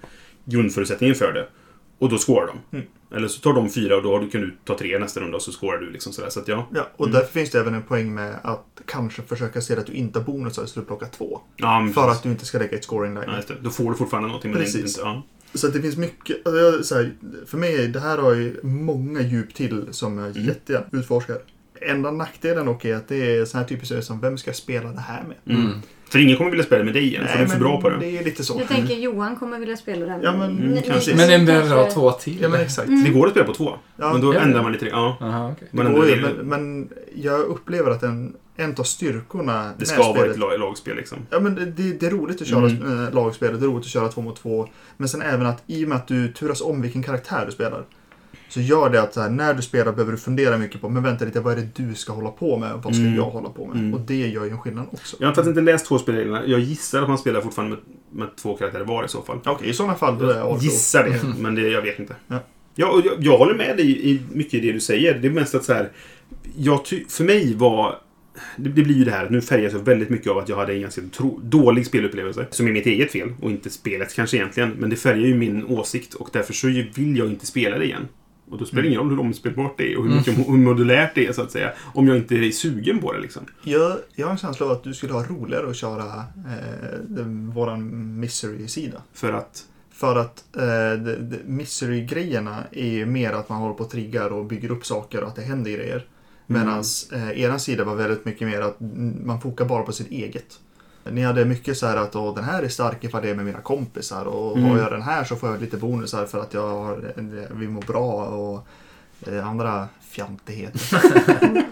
grundförutsättningen för det. Och då scorar de.
Mm.
Eller så tar de fyra och då kan du ta tre nästa runda och så scorar du. Liksom sådär. Så att ja.
Ja, och
Mm.
därför finns det även en poäng med att kanske försöka se att du inte har bonusar så du plockar två.
ja
För
precis.
att du inte ska lägga ett scoring
Ja,
line.
det. Då får du fortfarande någonting. Men
Precis.
inte, ja.
Så det finns mycket, alltså här, för mig, det här har ju många djup till som jag
Mm.
jättegärna utforskar. Enda nackdelen dock är att det är sån här typiska serier som, vem ska jag spela det här med?
Mm. För ingen kommer vilja spela med dig igen, för du är för bra på det.
det är lite så.
Jag tänker Johan kommer vilja spela den.
Ja, men
Ni-
kanske.
Men den
ni
behöver
kanske-
ha två till.
Ja, men exakt.
Mm.
Det går att spela på två.
Ja,
men då ändrar man lite. Ja.
Aha, okej.
Man
går men, men jag upplever att en, en av styrkorna
det ska vara ett lag, lagspel liksom.
Ja, men det, det, det är roligt att köra
Mm.
mm. lagspel, det är roligt att köra två mot två. Men sen även att i och med att du turas om vilken karaktär du spelar. Så gör det att så här, när du spelar behöver du fundera mycket på, men vänta lite, vad är det du ska hålla på med? Vad ska
Mm.
jag hålla på med?
Mm.
Och det gör ju en skillnad också.
Jag har faktiskt inte läst två spelreglerna. Jag gissar att man spelar fortfarande med, med två karaktärer var i så fall.
Okej, i sådana fall då jag
Jag gissar det, men det, jag vet inte.
Ja.
Ja, och jag, jag håller med dig i mycket i det du säger. Det är mest att så här... Jag ty, för mig var... Det, det blir ju det här att nu färgas jag väldigt mycket av att jag hade en ganska tro, dålig spelupplevelse. Som är mitt eget fel och inte spelet kanske egentligen. Men det färgar ju min åsikt och därför så vill jag inte spela det igen. Och då spelar det ingen roll hur omspelbart det är och hur, mycket, hur modulärt det är så att säga. Om jag inte är sugen på det liksom.
Jag, jag har en känsla av att du skulle ha roligare att köra eh, den, våran misery-sida.
För att...
För att eh, misery-grejerna är ju mer att man håller på och triggar och bygger upp saker och att det händer grejer. Medan eh, eran sida var väldigt mycket mer att mm, man fokar bara på sitt eget. Ni hade mycket så här att Åh, den här är stark ifall det är med mina kompisar och
Mm.
har jag den här så får jag lite bonusar för att jag har, vi mår bra och eh, andra fjantigheter.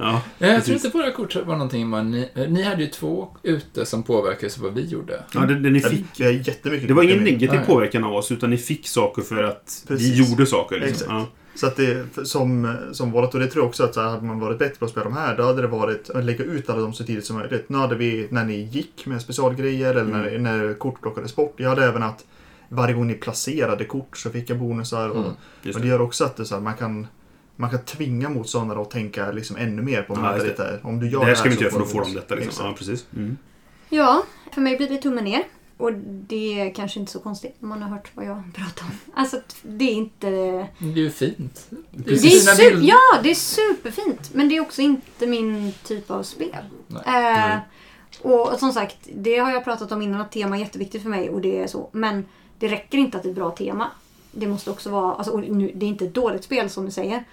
Ja,
Ja, jag tror inte våra kort var någonting man... Ni, eh, ni hade ju två ute som påverkades av vad vi gjorde.
ja det, det ni fick
eh, jättemycket
Det var ingen negativ påverkan av oss, utan ni fick saker för att vi
Precis.
gjorde saker. Liksom.
Exakt.
Ja.
Så att det, som, som vårat, och det tror jag också att så här, hade man varit bättre på att spela de här, då hade det varit att lägga ut alla dem så tidigt som möjligt. Nu hade vi, när ni gick med specialgrejer eller när, när kort plockades bort, jag hade även att varje gång ni placerade kort så fick jag bonusar. Och,
Mm,
just
och
det.
det gör också att det, så här, man, kan, man kan tvinga motståndare att tänka liksom ännu mer på
Ja, det.
lite. Om du gör
Det här ska vi
så
inte göra för då
du
får de detta. Liksom. Ja, precis. Mm.
Ja, för mig blir det tummen ner. Och det är kanske inte så konstigt när man har hört vad jag pratar om. Alltså, det är inte...
Det är ju fint. Det
Det är su- ja, det är superfint. Men det är också inte min typ av spel.
Nej.
Eh,
Nej.
och som sagt, det har jag pratat om innan att tema är jätteviktigt för mig och det är så. Men det räcker inte att det är ett bra tema. Det måste också vara, alltså, nu, det är inte ett dåligt spel som du säger.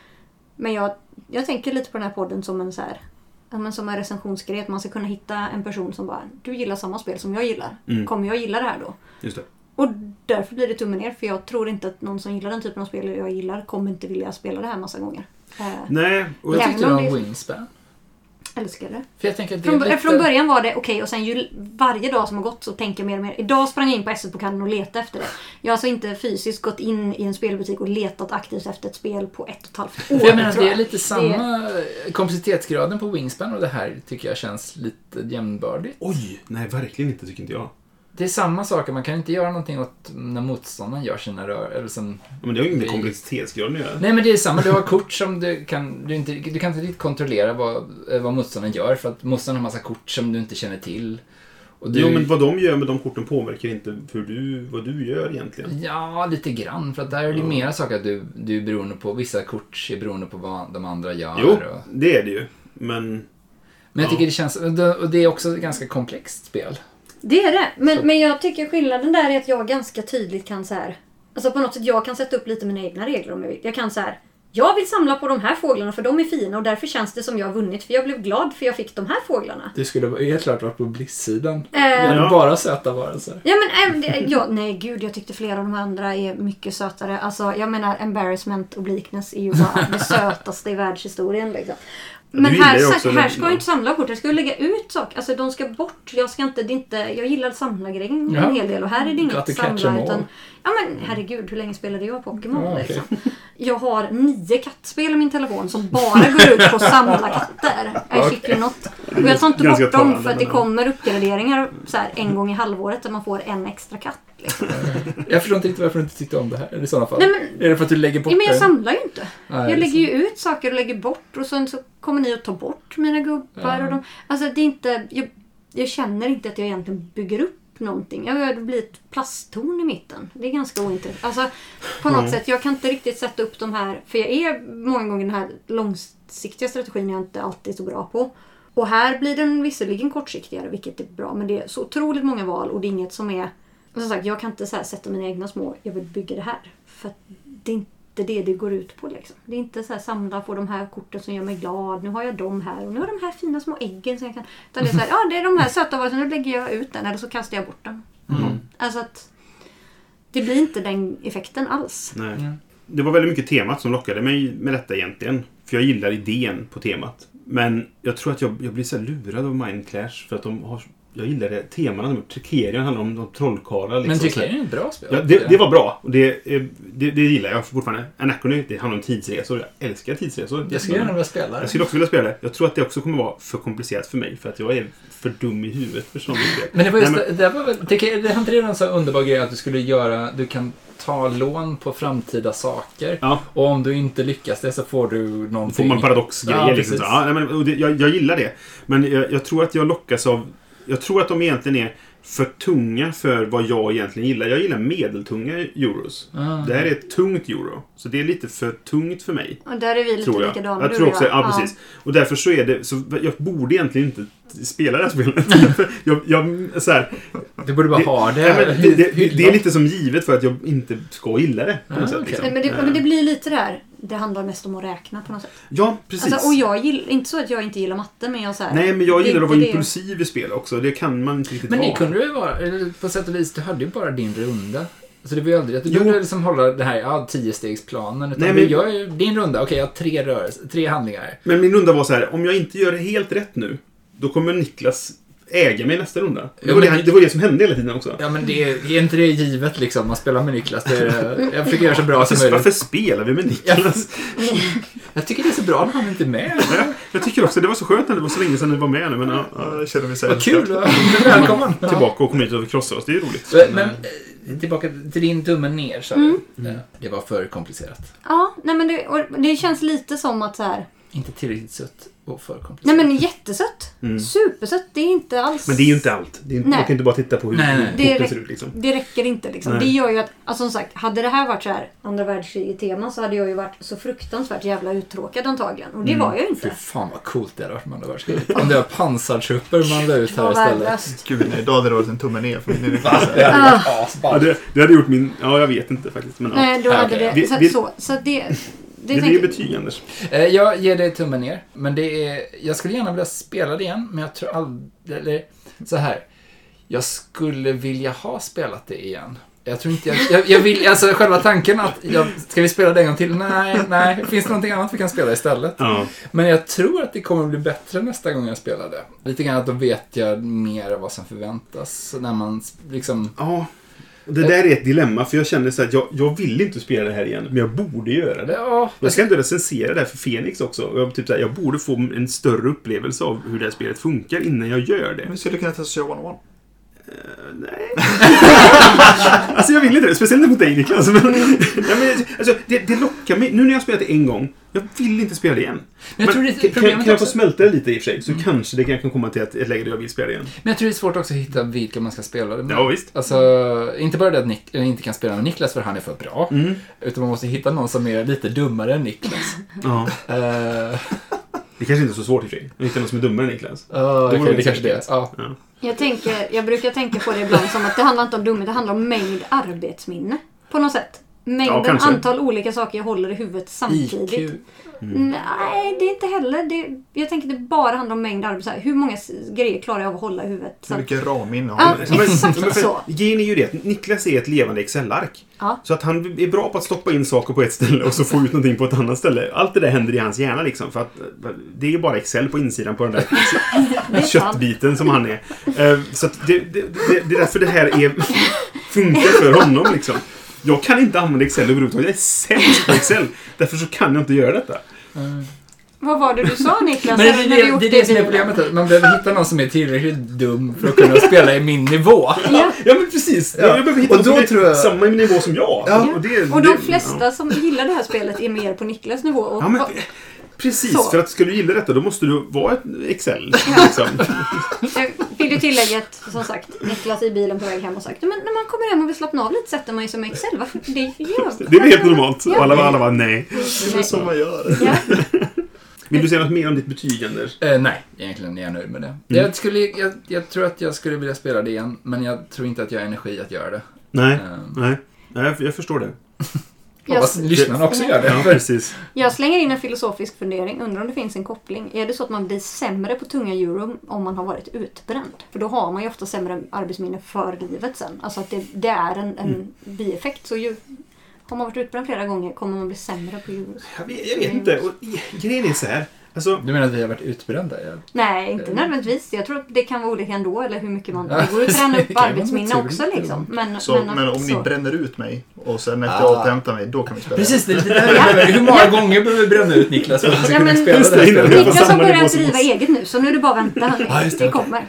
Men jag, jag tänker lite på den här podden som en så här, ja, men som en recensionsgrej. Att man ska kunna hitta en person som bara, du gillar samma spel som jag gillar.
Mm.
Kommer jag gilla det här då?
Just det.
Och därför blir det tummen ner. För jag tror inte att någon som gillar den typen av spel jag gillar kommer inte vilja spela det här massa gånger. Eh,
Nej, och
Vad
Ja.
tyckte
det-
Wingspan?
Älskar det.
För jag tänker att det
Från,
lite...
från början var det okej och sen ju varje dag som har gått så tänker jag mer och mer. Idag sprang jag in på SS-bokhandeln och letade efter det. Jag har alltså inte fysiskt gått in i en spelbutik och letat aktivt efter ett spel på ett och ett halvt år.
För jag menar, det är lite samma komplicitetsgraden på Wingspan och det här tycker jag känns lite jämnbördigt.
Oj! Nej, verkligen inte tycker inte jag.
Det är samma saker, man kan inte göra någonting åt när motståndaren gör sina rör. Eller som,
Ja, Men det har ju inte
Vi-
komplexitetsgraden att göra.
nej men det är samma, du har kort som du kan, du inte, du kan inte riktigt kontrollera vad, vad motståndaren gör för att motståndaren har massa kort som du inte känner till. Du,
Jo, men vad de gör med de korten påverkar inte hur du, vad du gör egentligen.
Ja, lite grann. För att där är det
Ja.
mera saker att du, du är beroende på, vissa kort är beroende på vad de andra gör.
Jo,
Och,
det är det ju. Men...
men jag
Ja.
tycker det känns, och det är också ett ganska komplext spel.
Det är det. Men,
Så-
men jag tycker skillnaden där är att jag ganska tydligt kan så här. Alltså på något sätt, jag kan sätta upp lite mina egna regler om jag vill. Jag kan så här. Jag vill samla på de här fåglarna för de är fina och därför känns det som jag har vunnit för jag blev glad för jag fick de här fåglarna.
Det skulle vara- helt klart vara på Bliss-sidan.
Eh,
Ja.
Bara söta varelser.
Ja men äh, det, ja, nej gud jag tyckte flera av de andra är mycket sötare. Alltså jag menar embarrassment och bleakness är ju bara det sötaste i världshistorien liksom. Men här,
också
här ska jag inte samla kort, jag ska lägga ut saker. Alltså de ska bort. Jag ska inte, det inte, jag gillar samlargrejen
Ja.
en hel del och här är det inget
'em
samla utan... Ja men herregud, hur länge spelade jag Pokémon
Ja, okej.
liksom? Jag har nio kattspel i min telefon som bara går ut på att samla katter. I
Okej.
shit not. Och jag tar inte
Ganska
bort dem för att det kommer uppgraderingar så här, en gång i halvåret där man får en extra katt. Liksom.
Jag förstår inte riktigt varför du inte tyckte om det här i sådana fall.
Nej, men-
Är det för att du lägger bort
Ja, men jag
det?
samlar ju inte.
Nej,
Jag
det
lägger ju ut saker och lägger bort och sen så kommer ni att ta bort mina gubbar.
Ja.
Och de, alltså det är inte, jag, jag känner inte att jag egentligen bygger upp någonting. Jag det blir ett plasttorn i mitten. Det är ganska ointressant. Alltså på något
Mm.
sätt, jag kan inte riktigt sätta upp de här, för jag är många gånger den här långsiktiga strategin jag inte alltid är så bra på. Och här blir den visserligen kortsiktigare, vilket är bra, men det är så otroligt många val och det är inget som är... Som sagt, jag kan inte så sätta mina egna små, jag vill bygga det här. För att det är inte det det går ut på. Liksom. Det är inte så här samla på de här korten som gör mig glad. Nu har jag de här och nu har de här fina små äggen som jag kan... Utan det är så här, ja det är de här söta varelserna, nu lägger jag ut den eller så kastar jag bort den.
Mm.
Alltså att det blir inte den effekten alls.
Nej.
Mm.
Det var väldigt mycket temat som lockade mig med detta egentligen. För jag gillar idén på temat. Men jag tror att jag, jag blir så här lurad av Mind Clash för att de har... Jag gillar det. Temana, Trikerion handlar om, om trollkarlar. Liksom,
Men jag är ett bra spel.
Ja, det, det var bra. Och det, eh, det, det gillar jag fortfarande. Anachrony, det handlar om tidsresor. Jag älskar tidsresor.
Jag skulle gärna vilja spela det.
Jag skulle också vilja spela det. Jag tror att det också kommer vara för komplicerat för mig. För att jag är för dum i huvudet för sådana spel.
Men det var just
Nej,
det, det var väl, det, det det en sån underbar grej att du skulle göra, du kan ta lån på framtida saker.
Ja.
Och om du inte lyckas det så får du
Då
någonting.
får man paradoxgrejer.
Ja,
liksom. ja, men, jag, jag gillar det. Men jag, jag tror att jag lockas av... Jag tror att de egentligen är för tunga för vad jag egentligen gillar. Jag gillar medeltunga euros.
Ah.
Det här är ett tungt euro. Så det är lite för tungt för mig.
Och där är vi lite
jag.
likadana.
Jag
du
tror
och
också, ja, precis. Och därför så är det, så jag borde egentligen inte spela det här spelet. Jag, jag, så här,
Du borde bara
det,
ha det.
men det, det, det, det är lite som givet för att jag inte ska gilla det. På något
Ah,
sätt,
okej.
liksom.
Men det, men det blir lite det här. Det handlar mest om att räkna på något sätt.
Ja, precis.
Alltså, och jag gillar, inte så att jag inte gillar matte men jag så här,
Nej, men jag
det
gillar att vara
det.
impulsiv i spel också. Det kan man inte riktigt
Men det
vara.
kunde du ju vara, på sätt och vis, du hade ju bara din runda. Så det var ju aldrig att du kunde liksom hålla det här, ja, tiostegsplanen. Utan
Nej, men-
gör ju din runda, okej, jag har tre rörelser, tre handlingar.
Men min runda var så här, om jag inte gör det helt rätt nu, då kommer Niklas äga mig nästa runda. Det
Ja,
var,
men-
det, det var det som hände hela tiden också.
Ja, men det är, är inte det givet liksom? Man spelar med Niklas. Det är, jag försöker göra så bra som
Varför, varför
möjligt.
spelar vi med Niklas?
Jag tycker det är så bra när han inte är med.
Ja, jag tycker också det var så skönt när det var så länge sedan du var med nu. Men ja,
Ja, jag känner mig så
Vad kul! Välkommen!
tillbaka och komma hit och krossa oss. Det är roligt.
Men, men eh, tillbaka till din tummen ner, du.
Mm.
Det var för komplicerat.
Ja, nej men det, och det känns lite som att så här.
Inte tillräckligt sött och för
Nej
komplicerat.
men jättesött.
Mm.
Supersött. Det är inte alls...
Men det är ju inte allt. Det är inte,
Nej.
man kan inte bara titta på hur
Nej, nej.
Det
ser ut. Liksom.
Det räcker inte liksom.
Nej.
Det gör ju att, alltså som sagt, hade det här varit så här andra världskriget-tema så hade jag ju varit så fruktansvärt jävla uttråkad antagligen. Och det
Mm.
var jag ju
Fy
inte.
fan vad coolt det hade varit med andra världskriget. Om det var pansartrupper man la ut här istället.
Gud, nej, idag hade det varit en tumme ner för min
Det hade
Ah.
varit
Ja,
asballt.
det, det hade gjort min... Ja, jag vet inte faktiskt. Men, ja.
Nej, då
Ah,
hade
okej.
det...
Vi-
så, att
vi-
så, så det... Det,
Det
tänker-
blir betyg, Anders.
Eh, Jag ger dig tummen ner, men det är... Jag skulle gärna vilja spela det igen, men jag tror aldrig... Eller så här. Jag skulle vilja ha spelat det igen. Jag tror inte jag... Jag, jag vill... Alltså själva tanken att... Jag, ska vi spela det en gång till? Nej, nej. Finns det någonting annat vi kan spela istället?
Ja.
Men jag tror att det kommer bli bättre nästa gång jag spelar det. Lite grann att då vet jag mer av vad som förväntas. När man liksom...
ja. Det där är ett dilemma, för jag känner så att jag, jag vill inte spela det här igen, men jag borde göra det.
Ja,
Jag ska inte recensera det här för Fenix också. Jag, typ så här, jag borde få en större upplevelse av hur det här spelet funkar innan jag gör det.
Vi skulle kunna testa att köra one-on-one.
Nej. alltså jag vill inte det. Speciellt inte mot dig Niklas. Men, ja, men, alltså, det, det lockar mig. Nu när jag har spelat det en gång. Jag vill inte spela det igen.
Men jag tror det,
kan, kan, jag få
också,
smälta det lite i och för sig så kanske det kan komma till ett, ett läge där jag vill spela det igen.
men jag tror det är svårt också att hitta vilka man ska spela det med.
Ja, visst.
Alltså, inte bara det att Nick, eller inte kan spela med Niklas för han är för bra.
Mm.
Utan man måste hitta någon som är lite dummare än Niklas.
Ja.
uh,
Det kanske inte är så svårt i och för sig. Jag hittar någon som är dummare än Niklas.
uh, okej,
det
det kanske det är.
säkert.
Ja.
Jag, tänker, jag brukar tänka på det ibland som att det handlar inte om dumhet, det handlar om mängd arbetsminne. På något sätt mängden
Ja,
antal olika saker jag håller i huvudet samtidigt.
IQ.
Nej, det är inte heller. Det, jag tänker det bara handlar om mängd arbete. Hur många grejer klarar jag av att hålla i huvudet?
Hur
att,
mycket ramminne har du?
Exakt så.
Grejen är ju det att Niklas är ett levande Excel-ark.
Ja.
Så att han är bra på att stoppa in saker på ett ställe och så få ut någonting på ett annat ställe. Allt det där händer i hans hjärna liksom. För att det är bara Excel på insidan på den där köttbiten som han är. Eh, Så att det, det, det, det är därför det här är, funkar för honom liksom. Jag kan inte använda Excel överhuvudtaget. Jag är sämst på Excel. Därför så kan jag inte göra detta.
Vad var det du sa Niklas?
Men det, det, det,
gjort
det är det som är problemet. att Man behöver hitta någon som är tillräckligt dum för att kunna spela i min nivå.
Ja.
Ja men precis.
Ja.
Jag behöver hitta
Och
någon som
då
är
tror jag-
samma nivå som jag.
Ja.
Och, det,
Och de
det-
flesta som gillar det här spelet är mer på Niklas nivå. Och,
Ja, men, precis,
Så.
för att ska du gilla detta då måste du vara ett Excel. Liksom.
Ju tillägga att, som sagt, Niklas i bilen på väg hem och sagt men när man kommer hem och vill slappna av lite sätter man ju som Excel. Varför? Det gör
Det är helt normalt.
Ja.
Alla, alla bara nej.
Det är så man gör.
Ja.
Vill du säga något mer om ditt betyg, Anders?
Eh, nej, egentligen är jag nöjd med det. Jag, skulle, jag, jag tror att jag skulle vilja spela det igen, men jag tror inte att jag har energi att göra det.
Nej,
Eh,
nej. nej jag, jag förstår det.
Hoppas
Jag,
lyssnarna också gör det.
Ja, precis.
jag slänger in en filosofisk fundering. Undrar om det finns en koppling. Är det så att man blir sämre på tunga euro om man har varit utbränd? För då har man ju ofta sämre arbetsminne för livet sen. Alltså att det, det är en, en bieffekt. Så ju, har man varit utbränd flera gånger kommer man bli sämre på euros.
Jag vet, jag vet inte. Och, grejen är så här. Alltså,
Du menar att vi har varit utbrända? Jag...
Nej, inte nödvändigtvis. Jag tror att det kan vara olika ändå. Eller hur mycket man...
Ja,
Det går ju att träna
det
upp arbetsminne också liksom. Men,
Så, men,
att-
om ni
så.
bränner ut mig och sen efter
Ah.
jag återhämtar mig, då kan vi spela.
Precis, det lite där behöver. Hur många gånger behöver vi bränna ut Niklas för att vi ska
Ja,
kunna
men-
spela det här
det,
spelet?
Niklas har börjat
som
driva eget nu, så nu är det bara att vänta.
Ja, just det,
det kommer.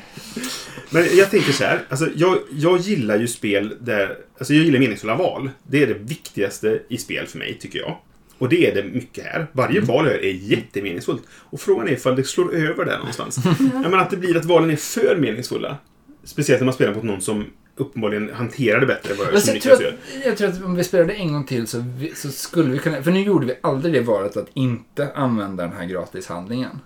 Men jag tänker så här. Alltså, jag, jag gillar ju spel där... Alltså jag gillar meningsfulla val. Det är det viktigaste i spel för mig, tycker jag. Och det är det mycket här. Varje val jag gör är jättemeningsfullt. Och frågan är ifall det slår över där någonstans. jag menar att det blir att valen är för meningsfulla. Speciellt när man spelar mot någon som uppenbarligen hanterar det bättre än vad jag
jag, tror att,
gör.
jag tror att om vi spelade en gång till så, vi, så skulle vi kunna... För nu gjorde vi aldrig det valet att inte använda den här gratishandlingen.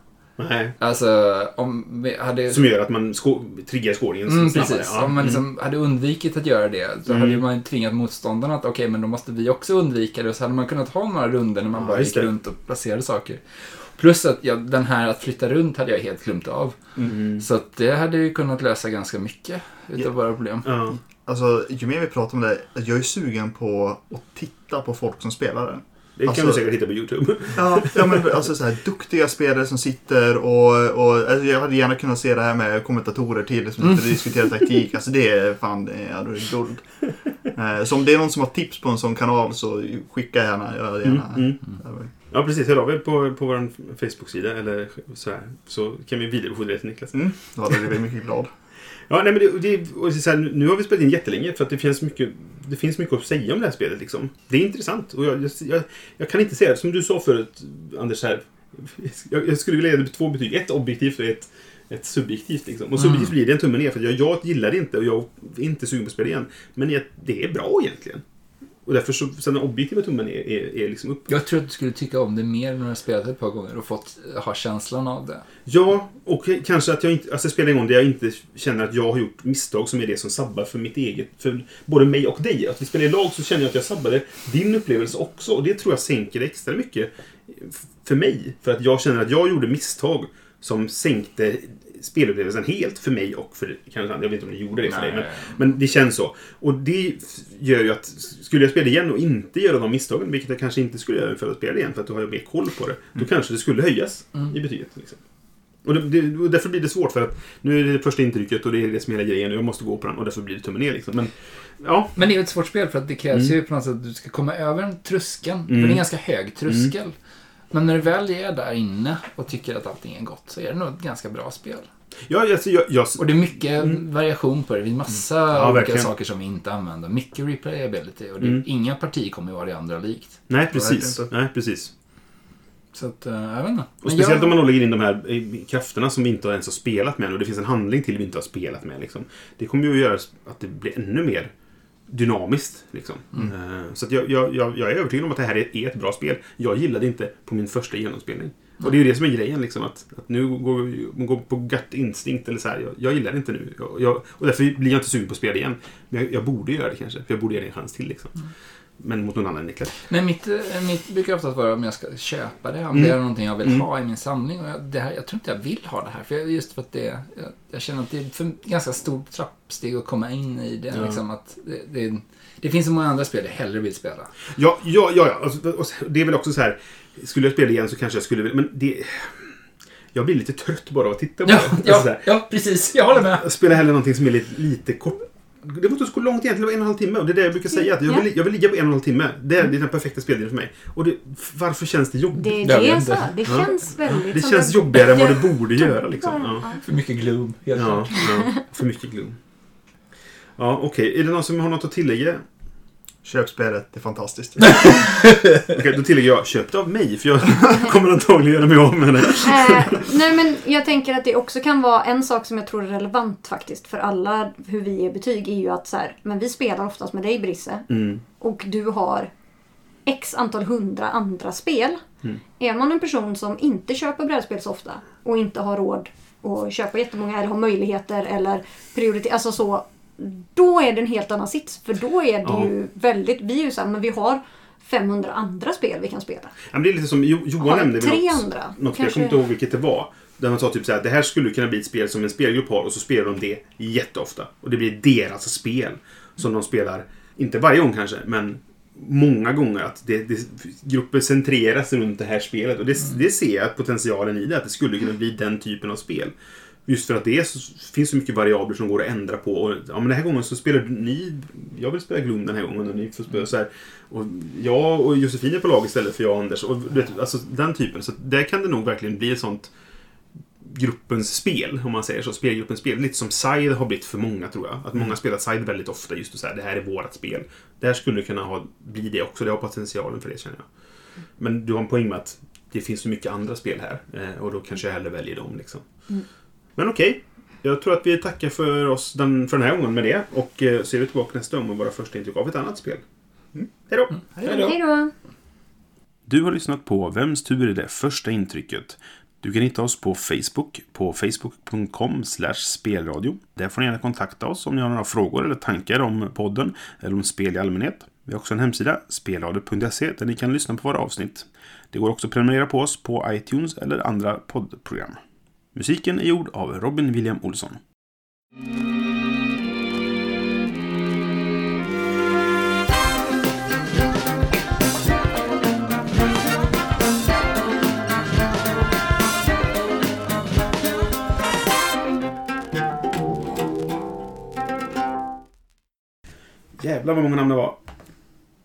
Nej.
Alltså, om vi hade...
Som gör att man skå- triggar skåringen
Mm,
snabbare.
precis.
Ja.
Om man liksom hade undvikit att göra det så
Mm.
hade man ju tvingat motståndarna att okej, men då måste vi också undvika det. Och så hade man kunnat ha några runder när man
Ja,
bara gick
det.
runt och placerade saker. Plus att ja, den här att flytta runt hade jag helt glömt av.
Mm.
Så att det hade ju kunnat lösa ganska mycket utav
Ja.
våra problem.
Ja.
Alltså, ju mer vi pratar om det, jag är sugen på att titta på folk som spelar det.
Det kan
Alltså-
du säkert hitta på YouTube.
Ja, ja men alltså så här duktiga spelare som sitter och, och alltså, jag hade gärna kunnat se det här med kommentatorer till som sitter och diskuterar taktik. Alltså det är fan, det är, ja, det är guld. Eh, Så om det är någon som har tips på en sån kanal så skicka gärna. Hade gärna
Mm, Ja, precis. Hör av er på, på vår Facebook-sida eller så här. Så kan vi vidarebefordra det till Niklas.
Mm, då hade blivit mycket glad.
Ja, nej, men det, det, så här, nu har vi spelat in jättelänge för att det finns mycket, det finns mycket att säga om det här spelet. Liksom. Det är intressant. Och jag, jag, jag, kan inte säga, som du sa förut, Anders, här, jag, jag skulle vilja ge det två betyg. Ett objektivt och ett, ett subjektivt. Liksom. Och subjektivt blir det en tumme ner för jag, jag gillar det inte och jag är inte sugen på att spela igen. Men det är bra egentligen. Och därför så, så den objektiva tummen är, är, är liksom upp.
Jag tror att du skulle tycka om det mer när du spelat ett par gånger och fått ha känslan av det.
Ja, och kanske att jag inte, alltså spela en gång där jag inte känner att jag har gjort misstag som är det som sabbar för mitt eget, för både mig och dig. Att vi spelar i lag så känner jag att jag sabbade din upplevelse också och det tror jag sänker det extra mycket för mig. För att jag känner att jag gjorde misstag som sänkte spelupplevelsen helt för mig och för kanske. Jag vet inte om det gjorde det för dig, men, men det känns så. Och det gör ju att skulle jag spela igen och inte göra de misstagen, vilket jag kanske inte skulle göra för att spela igen, för att då har jag mer koll på det, då kanske det skulle höjas i betyget. Liksom. Och, det, det, och därför blir det svårt för att nu är det det första intrycket och det är det som är hela grejen och jag måste gå på den och därför blir det tummen ner liksom. Men ja,
Men det är ju ett svårt spel för att det krävs ju på något sätt att du ska komma över en tröskeln. För det är en ganska hög tröskel. Men när du väl är där inne och tycker att allting är gott så är det nog ett ganska bra spel.
ja alltså, jag, jag,
Och det är mycket variation på det. Det är massa
Ja,
olika
verkligen.
saker som vi inte använder. Mycket replayability och det,
Mm.
inga partier kommer ju vara det andra likt.
nej precis. Nej, precis.
Så att, eh, jag vet inte.
Och speciellt
jag-
om man då lägger in de här eh, krafterna som vi inte ens har spelat med och det finns en handling till vi inte har spelat med. Liksom. Det kommer ju att göra att det blir ännu mer dynamiskt. Liksom. Eh, Så jag, jag, jag, är övertygad om att det här är, ett bra spel. Jag gillade inte på min första genomspelning. Och det är ju det som är grejen. Liksom, att, att nu går går på gut instinkt. Eller så här, jag, jag gillar det inte nu. Jag, och därför blir jag inte sugen på att spela igen. Men jag, borde göra det kanske. För jag borde ge det en chans till. Liksom. Men mot någon annan Niklas.
Nej, mitt, eh, mitt brukar oftast vara om jag ska köpa det. Om
Mm.
det är någonting jag vill
Mm.
ha i min samling. Och jag, det här, jag tror inte jag vill ha det här. För jag, just för att det, jag, jag känner att det är för ganska stort trappsteg att komma in i det.
Ja.
Liksom att det, det, det finns så många andra spel jag hellre vill spela.
Ja, ja, ja. ja. Alltså, och det är väl också så här. Skulle jag spela igen så kanske jag skulle vilja... Men det... Jag blir lite trött bara av att titta på
Ja,
det. Alltså,
ja,
här.
ja, precis. Jag håller med.
Jag spelar hellre någonting som är lite, lite kort. Det måste så långt egentligen, det var en och en halv timme. Och det är det jag brukar säga. Att jag, vill, jag vill ligga på en och en halv timme. Det är, det är den perfekta speltiden för mig. Och det, varför känns det jobbigt?
Det är
Jag
det
inte.
så. Det
Ja.
känns väldigt
Det känns jobbigare än vad det borde göra. Liksom. Ja.
För mycket gloom, helt
Ja,
klart.
ja, för mycket gloom. Ja, okej. Är det någon som har något att tillägga?
Köp spelet, det är fantastiskt.
Okej, då tillägger jag köp det av mig. För jag kommer antagligen göra mig av med det.
Eh, nej men jag tänker att det också kan vara en sak som jag tror är relevant faktiskt för alla hur vi ger betyg är ju att så här, men vi spelar oftast med dig Brisse
Mm.
och du har x antal hundra andra spel.
Mm.
Är man en person som inte köper brädspel så ofta och inte har råd att köpa jättemånga eller har möjligheter eller prioritera, alltså så. Då är det en helt annan sits. För då är det
Ja.
ju väldigt, vi är ju såhär, men vi har 500 andra spel vi kan spela.
Ja, men det är lite som Jo- Johan
Har
nämnde. väl
tre
något-
andra.
Något, jag
Kanske-
kommer inte ihåg vilket det var. Där man sa typ så här, det här skulle kunna bli ett spel som en spelgrupp har och så spelar de det jätteofta. Och det blir deras spel. Som de spelar, inte varje gång kanske, men många gånger. Att det, det, gruppen centreras runt det här spelet. Och det, det ser jag potentialen i det, att det skulle kunna bli den typen av spel. Just för att det är så, finns så mycket variabler som går att ändra på. Och, ja, men den här gången så spelar ni... Jag vill spela Gloom den här gången och ni får spela så här. Och jag och Josefin är på lag istället för jag och Anders. Och, vet, alltså den typen. Så där kan det nog verkligen bli ett sånt gruppens spel, om man säger så. Spelgruppens spel. Lite som Side har blivit för många, tror jag. Att många spelar Side väldigt ofta. Just så här, det här är vårat spel. Det här skulle kunna ha, bli det också. Det har potentialen för det, känner jag. Men du har en poäng med att det finns så mycket andra spel här. Eh, och då kanske jag hellre väljer dem, liksom. Men okej. Jag tror att vi tackar för oss den, för den här gången med det. Och eh, så är vi tillbaka nästa gång med våra första intryck av ett annat spel. Hej då!
Hej då.
Hej då!
Du har lyssnat på Vems tur är det första intrycket? Du kan hitta oss på Facebook på facebook.com spelradio. Där får ni gärna kontakta oss om ni har några frågor eller tankar om podden eller om spel i allmänhet. Vi har också en hemsida, spelradio.se, där ni kan lyssna på våra avsnitt. Det går också att prenumerera på oss på iTunes eller andra poddprogram. Musiken är gjord av Robin William Olsson. Jävlar vad många namn det var.